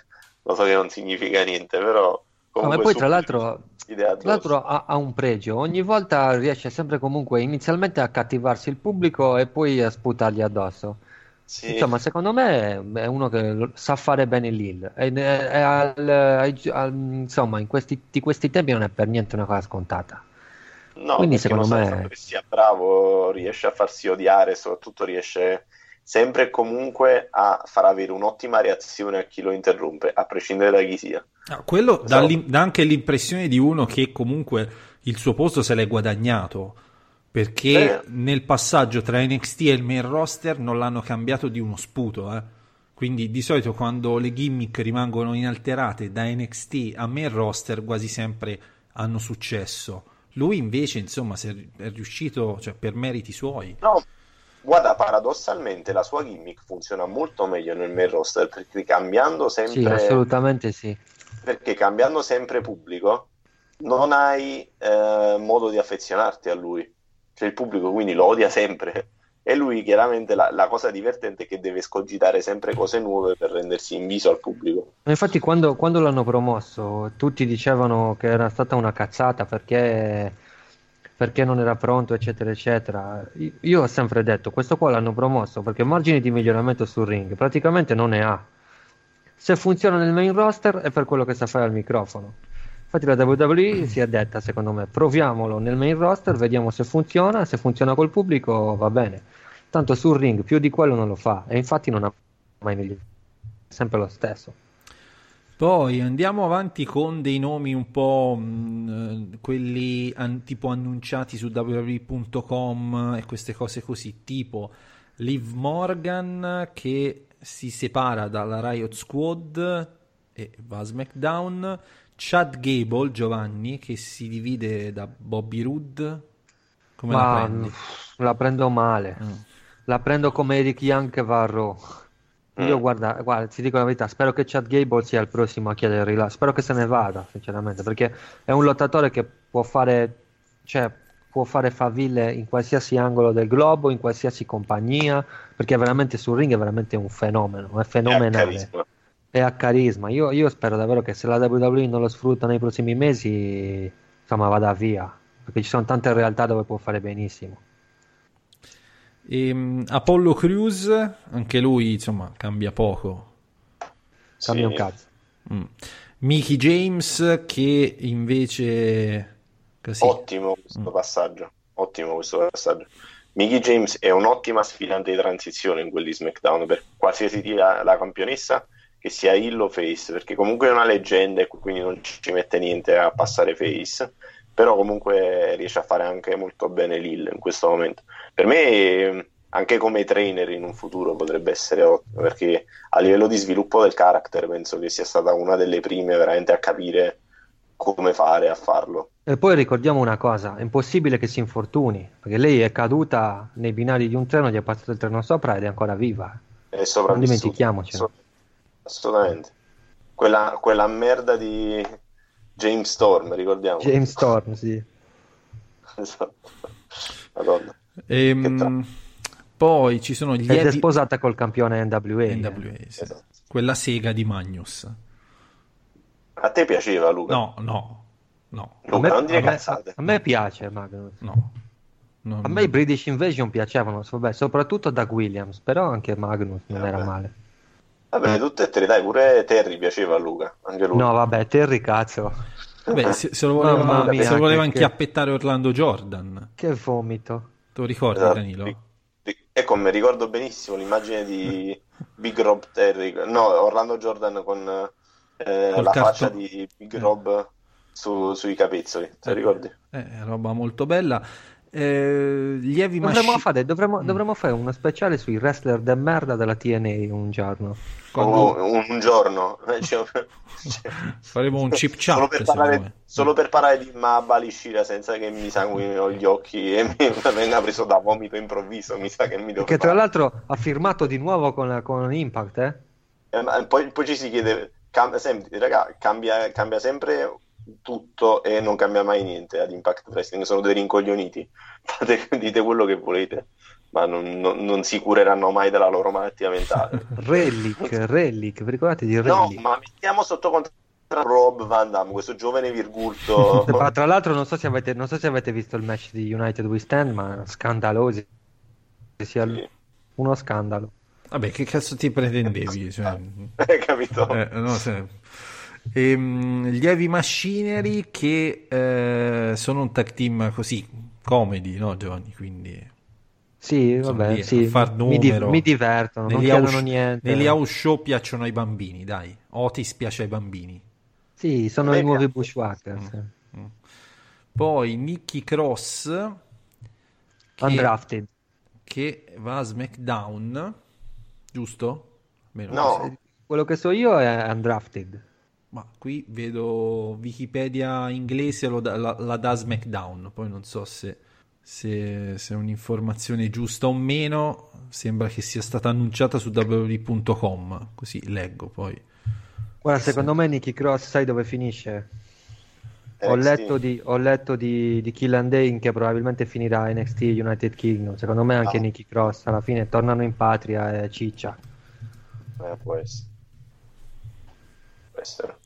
lo so che non significa niente, però No, ma poi tra l'altro, tra l'altro ha, ha un pregio, ogni volta riesce sempre comunque inizialmente a cattivarsi il pubblico e poi a sputargli addosso. Sì. Insomma, secondo me è uno che sa fare bene l'hill. E, e- al- al- insomma, in questi, di questi tempi non è per niente una cosa scontata. No, Quindi secondo me- che sia bravo, riesce a farsi odiare, soprattutto riesce sempre e comunque a far avere un'ottima reazione a chi lo interrompe, a prescindere da chi sia. Ah, quello l'im- dà anche l'impressione di uno che comunque il suo posto se l'è guadagnato. Perché Eh. nel passaggio tra NXT e il main roster non l'hanno cambiato di uno sputo. eh. Quindi di solito quando le gimmick rimangono inalterate da NXT a main roster quasi sempre hanno successo. Lui invece, insomma, se è riuscito, cioè per meriti suoi. No, guarda, paradossalmente la sua gimmick funziona molto meglio nel main roster perché cambiando Sì, sempre, assolutamente sì. perché cambiando sempre pubblico non hai eh, modo di affezionarti a lui. Cioè il pubblico quindi lo odia sempre. E lui chiaramente la, la cosa divertente è che deve scogitare sempre cose nuove per rendersi inviso al pubblico. Infatti, quando, quando l'hanno promosso, tutti dicevano che era stata una cazzata perché, perché non era pronto, eccetera, eccetera. Io ho sempre detto: questo qua l'hanno promosso perché margini di miglioramento sul ring praticamente non ne ha. Se funziona nel main roster è per quello che sa fare al microfono. Infatti, la WWE si è detta, secondo me, proviamolo nel main roster, vediamo se funziona. Se funziona col pubblico, va bene. Tanto sul ring più di quello non lo fa, e infatti non ha mai migliorato. È sempre lo stesso. Poi andiamo avanti con dei nomi un po' mh, eh, quelli an- tipo annunciati su www.com e queste cose così, tipo Liv Morgan che si separa dalla Riot Squad e va a SmackDown, Chad Gable, Giovanni, che si divide da Bobby Roode. Come la Ma prendi? la prendo male. Mm. La prendo come Eric Young che va a Raw. Io Mm. guarda, guarda, ti dico la verità, spero che Chad Gable sia il prossimo a chiedere il rilascio. Spero che se ne vada, sinceramente, perché è un lottatore che può fare, cioè, può fare faville in qualsiasi angolo del globo, in qualsiasi compagnia, perché veramente sul ring è veramente un fenomeno, è fenomenale. carisma. E ha carisma. Io, io spero davvero che se la WWE non lo sfrutta nei prossimi mesi, insomma, vada via. Perché ci sono tante realtà dove può fare benissimo. Ehm, Apollo Crews, anche lui, insomma, cambia poco. Cambia Sì. un cazzo. Mm. Mickey James, che invece... Così. Ottimo questo passaggio. Ottimo questo passaggio. Mickey James è un'ottima sfidante di transizione in quelli SmackDown per qualsiasi sia la campionessa che sia heel o face, perché comunque è una leggenda e quindi non ci mette niente a passare face, però comunque riesce a fare anche molto bene l'hill in questo momento. Per me anche come trainer in un futuro potrebbe essere ottimo, perché a livello di sviluppo del character penso che sia stata una delle prime veramente a capire come fare a farlo. E poi ricordiamo una cosa, è impossibile che si infortuni, perché lei è caduta nei binari di un treno, gli è passato il treno sopra ed è ancora viva. È. Non dimentichiamocelo. Ass- Assolutamente. Quella, quella merda di James Storm, ricordiamo. James Storm, sì. Esatto. Madonna. Ehm, poi ci sono gli Ed è Eddie... sposata col campione NWA. eh. NWA, sì. Esatto. Quella sega di Magnus. A te piaceva, Luca? No, no, no, A Luca, me, non dire a me- cazzate. a me piace Magnus. no. Non- A me i British Invasion piacevano, vabbè, soprattutto Doug Williams, però anche Magnus non era Vabbè. male. Vabbè, tutte e tre, dai, pure Terry piaceva a Luca. Anche lui. No, vabbè, Terry cazzo. Vabbè, se, se lo voleva, mia, se lo voleva che- inchiappettare Orlando Jordan. Che vomito. Te lo ricordi, Esatto. Danilo? Ecco, mi ricordo benissimo l'immagine di Big Rob Terry, no, Orlando Jordan con eh, la carto- faccia di Big Eh. Rob su- sui capezzoli, te lo ricordi? Eh, roba molto bella. Eh, gli Heavy Dovremmo Machi- fare, dovremmo, Mm. dovremmo fare uno speciale sui wrestler de merda della TNA un giorno. Quando- O- un, giorno cioè- cioè, Faremo un chip chat, solo, per parlare, solo per parlare di Mabali Shira senza che mi sanguino gli occhi e mi venga preso da vomito improvviso, mi sa che mi devo Che tra fare. l'altro ha firmato di nuovo con, con Impact, eh? Eh, ma poi, poi ci si chiede, cam- senti, raga, cambia, cambia sempre tutto e non cambia mai niente ad Impact Wrestling, sono dei rincoglioniti, Fate, dite quello che volete, ma non, non- non si cureranno mai della loro malattia mentale. Relic, Relic, vi ricordate di No, Relic? ma mettiamo sotto contratto Rob Van Damme, questo giovane virgulto. Ma tra l'altro non so, se avete, non so se avete visto il match di United We Stand, ma scandalosi. Sia Sì. uno scandalo. Vabbè, che cazzo ti pretendevi? Cioè, Hai capito? eh, no, se- Ehm, gli Heavy Machinery che eh, sono un tag team così, comedy, no Giovanni? Quindi Sì, vabbè, lì sì. far mi, di- mi divertono, non negli chiedono house, niente. negli house show piacciono ai bambini, dai. Otis piace ai bambini. Sì, sono i nuovi piace. Bushwhackers. Mm. Poi Nicky Cross che, Undrafted. che va a SmackDown, giusto? Almeno No. Quello che so io è Undrafted. Ma qui vedo Wikipedia inglese lo da- la, la dà SmackDown, poi non so se, se, se è un'informazione giusta o meno, sembra che sia stata annunciata su www.com, così leggo poi. Guarda, secondo me Nicky Cross, sai dove finisce? Ho letto, di, ho letto di, di Kill and Dane che probabilmente finirà NXT United Kingdom. Secondo me anche Ah. Nicky Cross alla fine tornano in patria e ciccia. Eh, può essere. Essere.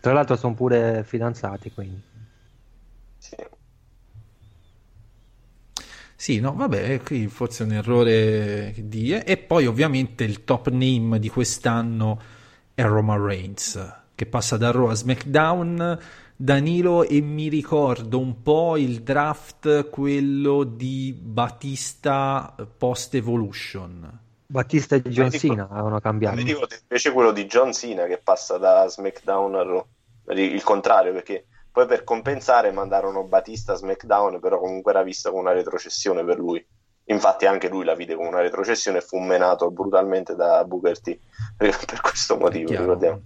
Tra l'altro sono pure fidanzati, quindi. Sì. Sì, no, vabbè, qui forse è un errore di... E poi ovviamente il top name di quest'anno è Roman Reigns, che passa da Raw a SmackDown. Danilo, e mi ricordo un po' il draft, quello di Batista post Evolution. Battista e John Cena avevano cambiato. Ricordo invece quello di John Cena che passa da SmackDown a Raw. Il contrario, perché poi per compensare mandarono Batista a SmackDown, però comunque era vista come una retrocessione per lui. Infatti anche lui la vide come una retrocessione e fu menato brutalmente da Booker T. Per questo motivo, ricordiamo.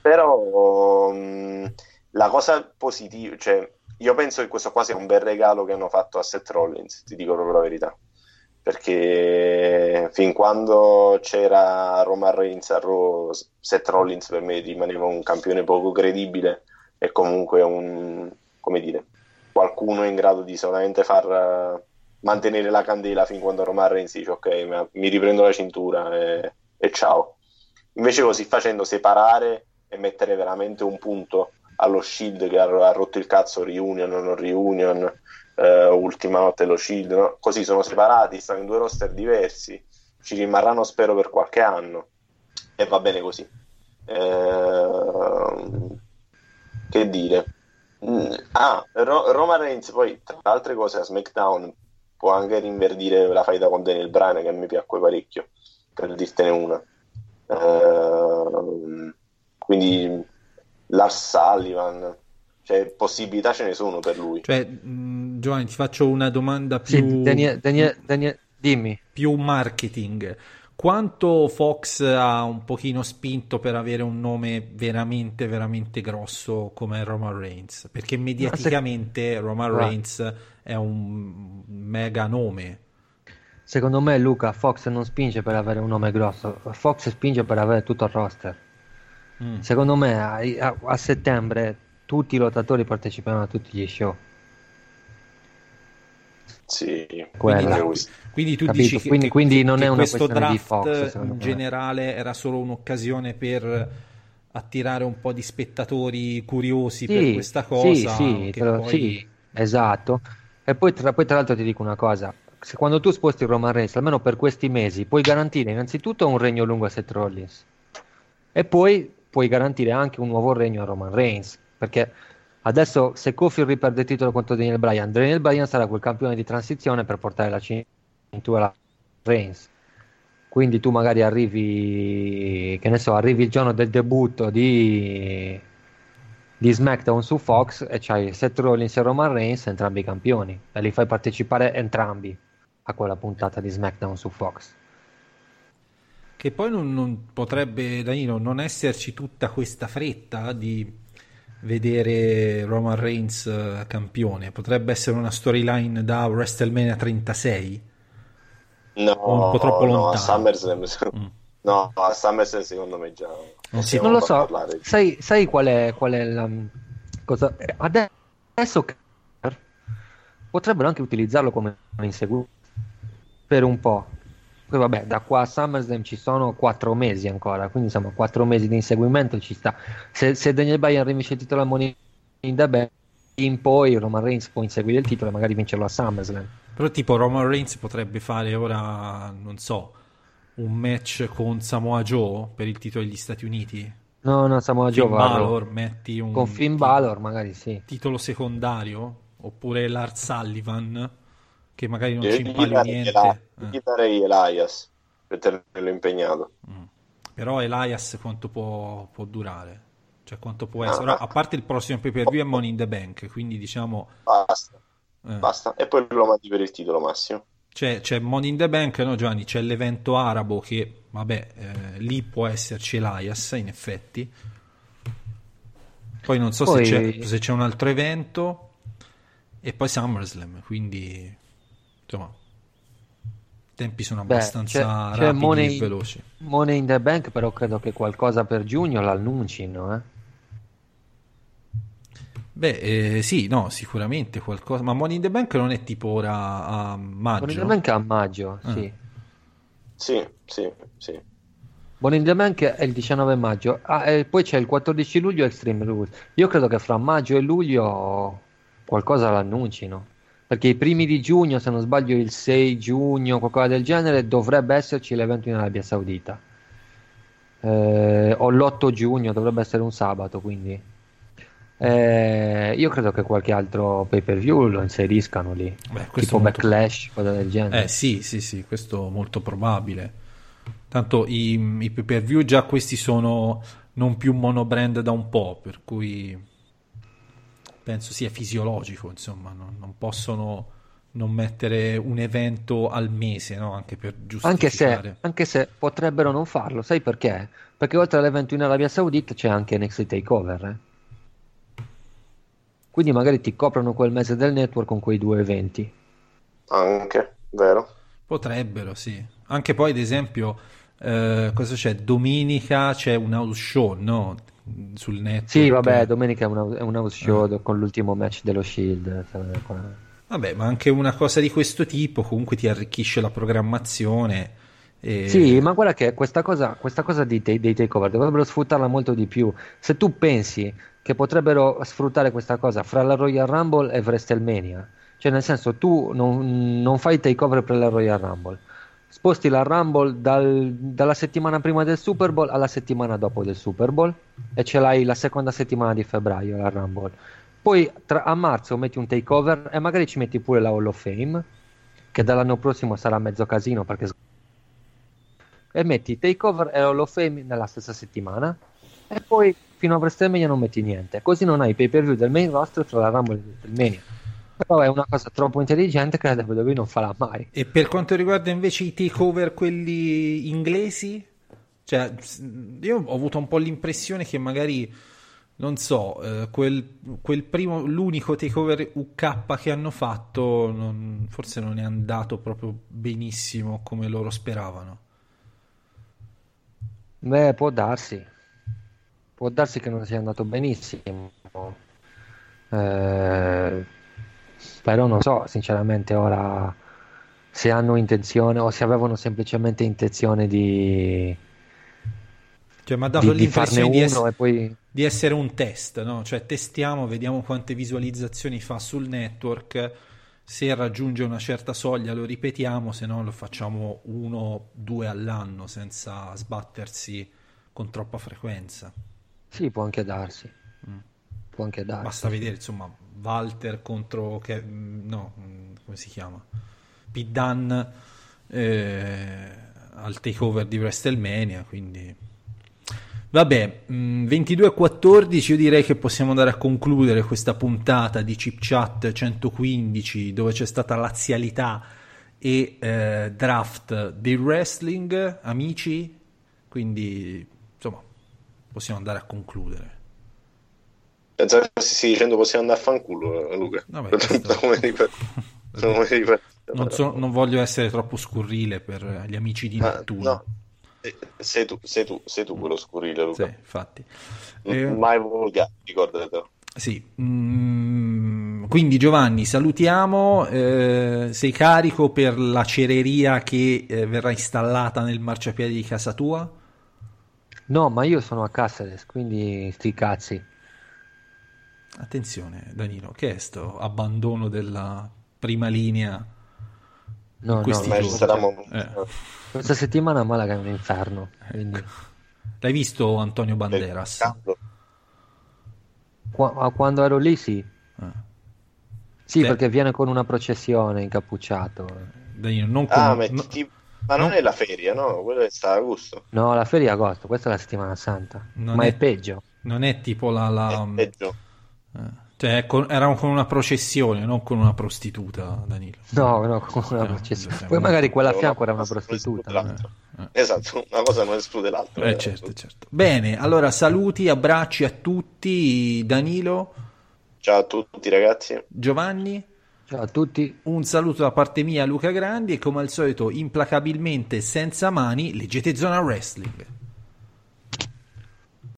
Però mh, la cosa positiva, cioè, io penso che questo qua sia un bel regalo che hanno fatto a Seth Rollins, ti dico proprio la verità. Perché fin quando c'era Roman Reigns a Raw, Seth Rollins per me rimaneva un campione poco credibile e comunque un, come dire, qualcuno in grado di solamente far uh, mantenere la candela fin quando Roman Reigns dice ok, mi riprendo la cintura e, e ciao. Invece così facendo separare e mettere veramente un punto allo Shield che ha, ha rotto il cazzo reunion o non reunion eh, ultima notte lo Shield no? così sono separati stanno in due roster diversi ci rimarranno spero per qualche anno. E va bene così. Eh, che dire? Mm, ah Ro- Roman Reigns poi tra altre cose a SmackDown può anche rinverdire la faida con Daniel Bryan che a me piacque parecchio per dirtene una. Eh, quindi Lars Sullivan, cioè possibilità ce ne sono per lui. Cioè, mh, Giovanni, ti faccio una domanda più... Sì, Daniel, Daniel, Daniel, dimmi. Più marketing. Quanto Fox ha un pochino spinto per avere un nome veramente, veramente grosso come Roman Reigns? Perché mediaticamente se... Roman Reigns è un mega nome. Secondo me Luca Fox non spinge per avere un nome grosso, Fox spinge per avere tutto il roster. Mm. Secondo me a, a, a, settembre tutti i lottatori parteciperanno a tutti gli show. Sì, quindi, quindi tu Capito? dici che, quindi, quindi che, non che è una questo draft di Fox, in me. generale era solo un'occasione per attirare un po' di spettatori curiosi sì, per questa cosa. Sì, sì, poi... sì, esatto. E poi tra, poi tra l'altro ti dico una cosa, se quando tu sposti Roman Reigns, almeno per questi mesi, puoi garantire innanzitutto un regno lungo a Seth Rollins e poi puoi garantire anche un nuovo regno a Roman Reigns. Perché adesso se Kofi riperde il titolo contro Daniel Bryan, Daniel Bryan sarà quel campione di transizione per portare la cintura a Reigns. Quindi tu magari arrivi, che ne so, arrivi il giorno del debutto di, di SmackDown su Fox e c'hai Seth Rollins e Roman Reigns, entrambi campioni, e li fai partecipare entrambi a quella puntata di SmackDown su Fox. Che poi non, non potrebbe, Danilo, non esserci tutta questa fretta di vedere Roman Reigns uh, campione. Potrebbe essere una storyline da WrestleMania 36. No, un po' troppo no, lontano. a SummerSlam, mm. no, a SummerSlam secondo me già. Non, si non lo so. Sai, sai, qual è, qual è la cosa? Adesso potrebbero anche utilizzarlo come inseguito per un po' Poi vabbè, da qua a SummerSlam ci sono quattro mesi ancora, quindi insomma quattro mesi di inseguimento ci sta. Se, se Daniel Bryan rivince il titolo a Money in the Bank, in poi Roman Reigns può inseguire il titolo e magari vincerlo a SummerSlam. Però tipo Roman Reigns potrebbe fare ora, non so, un match con Samoa Joe per il titolo degli Stati Uniti? No, no, Samoa Joe. Finn Balor, metti un con Finn Balor magari sì. Titolo secondario? Oppure Lars Sullivan? Che magari non ci impari niente. Eli- eh. Gli darei Elias per tenerlo impegnato. Mm. Però Elias quanto può, può durare? Cioè quanto può essere? Ora, a parte il prossimo pay per view è Money in the Bank, quindi diciamo... Basta. Eh. Basta. E poi lo mandi per il titolo massimo. C'è, c'è Money in the Bank, no Giovanni? C'è l'evento arabo che, vabbè, eh, lì può esserci Elias in effetti. Poi non so poi... Se, c'è, se c'è un altro evento e poi SummerSlam, quindi insomma, i tempi sono abbastanza Beh, c'è, c'è rapidi money, e veloci. Money in the Bank, però credo che qualcosa per giugno l'annuncino, eh? Beh, eh, sì, no, sicuramente qualcosa. Ma Money in the Bank non è tipo ora a maggio? Money in the Bank è a maggio, Ah. sì. Sì, sì, sì. Money in the Bank è il 19 maggio. Ah, e poi c'è il 14 luglio Extreme Rules. Io credo che fra maggio e luglio qualcosa l'annuncino. Perché i primi di giugno, se non sbaglio il 6 giugno, qualcosa del genere, dovrebbe esserci l'evento in Arabia Saudita. Eh, o l'8 giugno, dovrebbe essere un sabato, quindi... Eh, io credo che qualche altro pay per view lo inseriscano lì, Beh, tipo molto... Backlash, cosa del genere. Eh sì, sì, sì, questo è molto probabile. Tanto i, i pay per view già questi sono non più monobrand da un po', per cui penso sia fisiologico, insomma, non, non possono non mettere un evento al mese, no? Anche per Anche giustificare. se, anche se potrebbero non farlo, sai perché? Perché oltre all'evento in Arabia Saudita c'è anche NXT Takeover. eh. Quindi magari ti coprono quel mese del network con quei due eventi. Anche, vero? Potrebbero, sì. Anche poi, ad esempio, eh, cosa c'è? Domenica c'è un house show, no? Sul network. Sì, vabbè, domenica è un, è un house show con l'ultimo match dello Shield. eh. Vabbè, ma anche una cosa di questo tipo comunque ti arricchisce la programmazione. e- Sì, ma guarda che questa cosa, questa cosa di, dei, dei takeover dovrebbero sfruttarla molto di più. Se tu pensi che potrebbero sfruttare questa cosa fra la Royal Rumble e WrestleMania, cioè nel senso tu non, non fai takeover per la Royal Rumble, sposti la Rumble dal- dalla settimana prima del Super Bowl alla settimana dopo del Super Bowl e ce l'hai la seconda settimana di febbraio la Rumble. Poi tra- a marzo metti un takeover e magari ci metti pure la Hall of Fame, che dall'anno prossimo sarà mezzo casino perché e metti Takeover e Hall of Fame nella stessa settimana e poi fino a WrestleMania non metti niente così non hai pay per view del main roster tra la Rumble e WrestleMania però è una cosa troppo intelligente che la WWE non farà mai. E per quanto riguarda invece i takeover, quelli inglesi, cioè, io ho avuto un po' l'impressione che magari, non so, eh, quel, quel primo, l'unico takeover UK che hanno fatto, non- forse non è andato proprio benissimo come loro speravano. beh può darsi. Può darsi che non sia andato benissimo. Eh, però non so sinceramente ora se hanno intenzione o se avevano semplicemente intenzione di, Cioè, mi ha dato di, l'impressione di, ess- e poi di essere un test, no? Cioè, testiamo, vediamo quante visualizzazioni fa sul network. Se raggiunge una certa soglia lo ripetiamo, se no lo facciamo uno, due all'anno senza sbattersi con troppa frequenza. Sì, può anche darsi. Mm. Può anche darsi. Basta vedere, insomma, Walter contro che no, mm, come si chiama? Pete Dunne eh, al takeover di WrestleMania, quindi Vabbè, mm, 22.14 io direi che possiamo andare a concludere questa puntata di Chip Chat 115 dove c'è stata lazialità e eh, draft del wrestling, amici, quindi insomma possiamo andare a concludere. Pensavo che stessi dicendo possiamo andare a fanculo, Luca. Vabbè. Non, so- non voglio essere troppo scurrile per gli amici di Ah, Nettuno. no. Eh, Sei tu, sei tu, sei tu quello scurile, Luca. Sì, infatti. Eh, Mai volgare, ricordatelo. Sì, mm, quindi Giovanni, salutiamo. eh, sei carico per la cereria che eh, verrà installata nel marciapiede di casa tua? No, ma io sono a Caceres, quindi sti cazzi. Attenzione, Danilo, che è sto abbandono della prima linea? No, no, Ma Eh. questa settimana Malaga è un inferno. Quindi... L'hai visto Antonio Banderas? Qua- quando ero lì, sì. Eh. Sì, Beh. perché viene con una processione incappucciato. Danilo, non con... Ah, metti no- Ma non no. è la feria, no? Quello è sta a gusto. No, la feria è agosto, questa è la settimana santa. Non ma è- è... peggio. non è tipo la... la- È peggio. Eh, cioè, con- era con una processione, non con una prostituta, Danilo. No, no, con una No, processione. sì, Poi magari quella a fianco era una prostituta. esclude l'altra. Esatto, una cosa non esclude l'altra. Eh, certo, certo. Bene, allora saluti, abbracci a tutti, Danilo, Ciao a tutti ragazzi. Giovanni, Ciao a tutti. un saluto da parte mia, Luca Grandi, e come al solito, implacabilmente senza mani, leggete Zona Wrestling.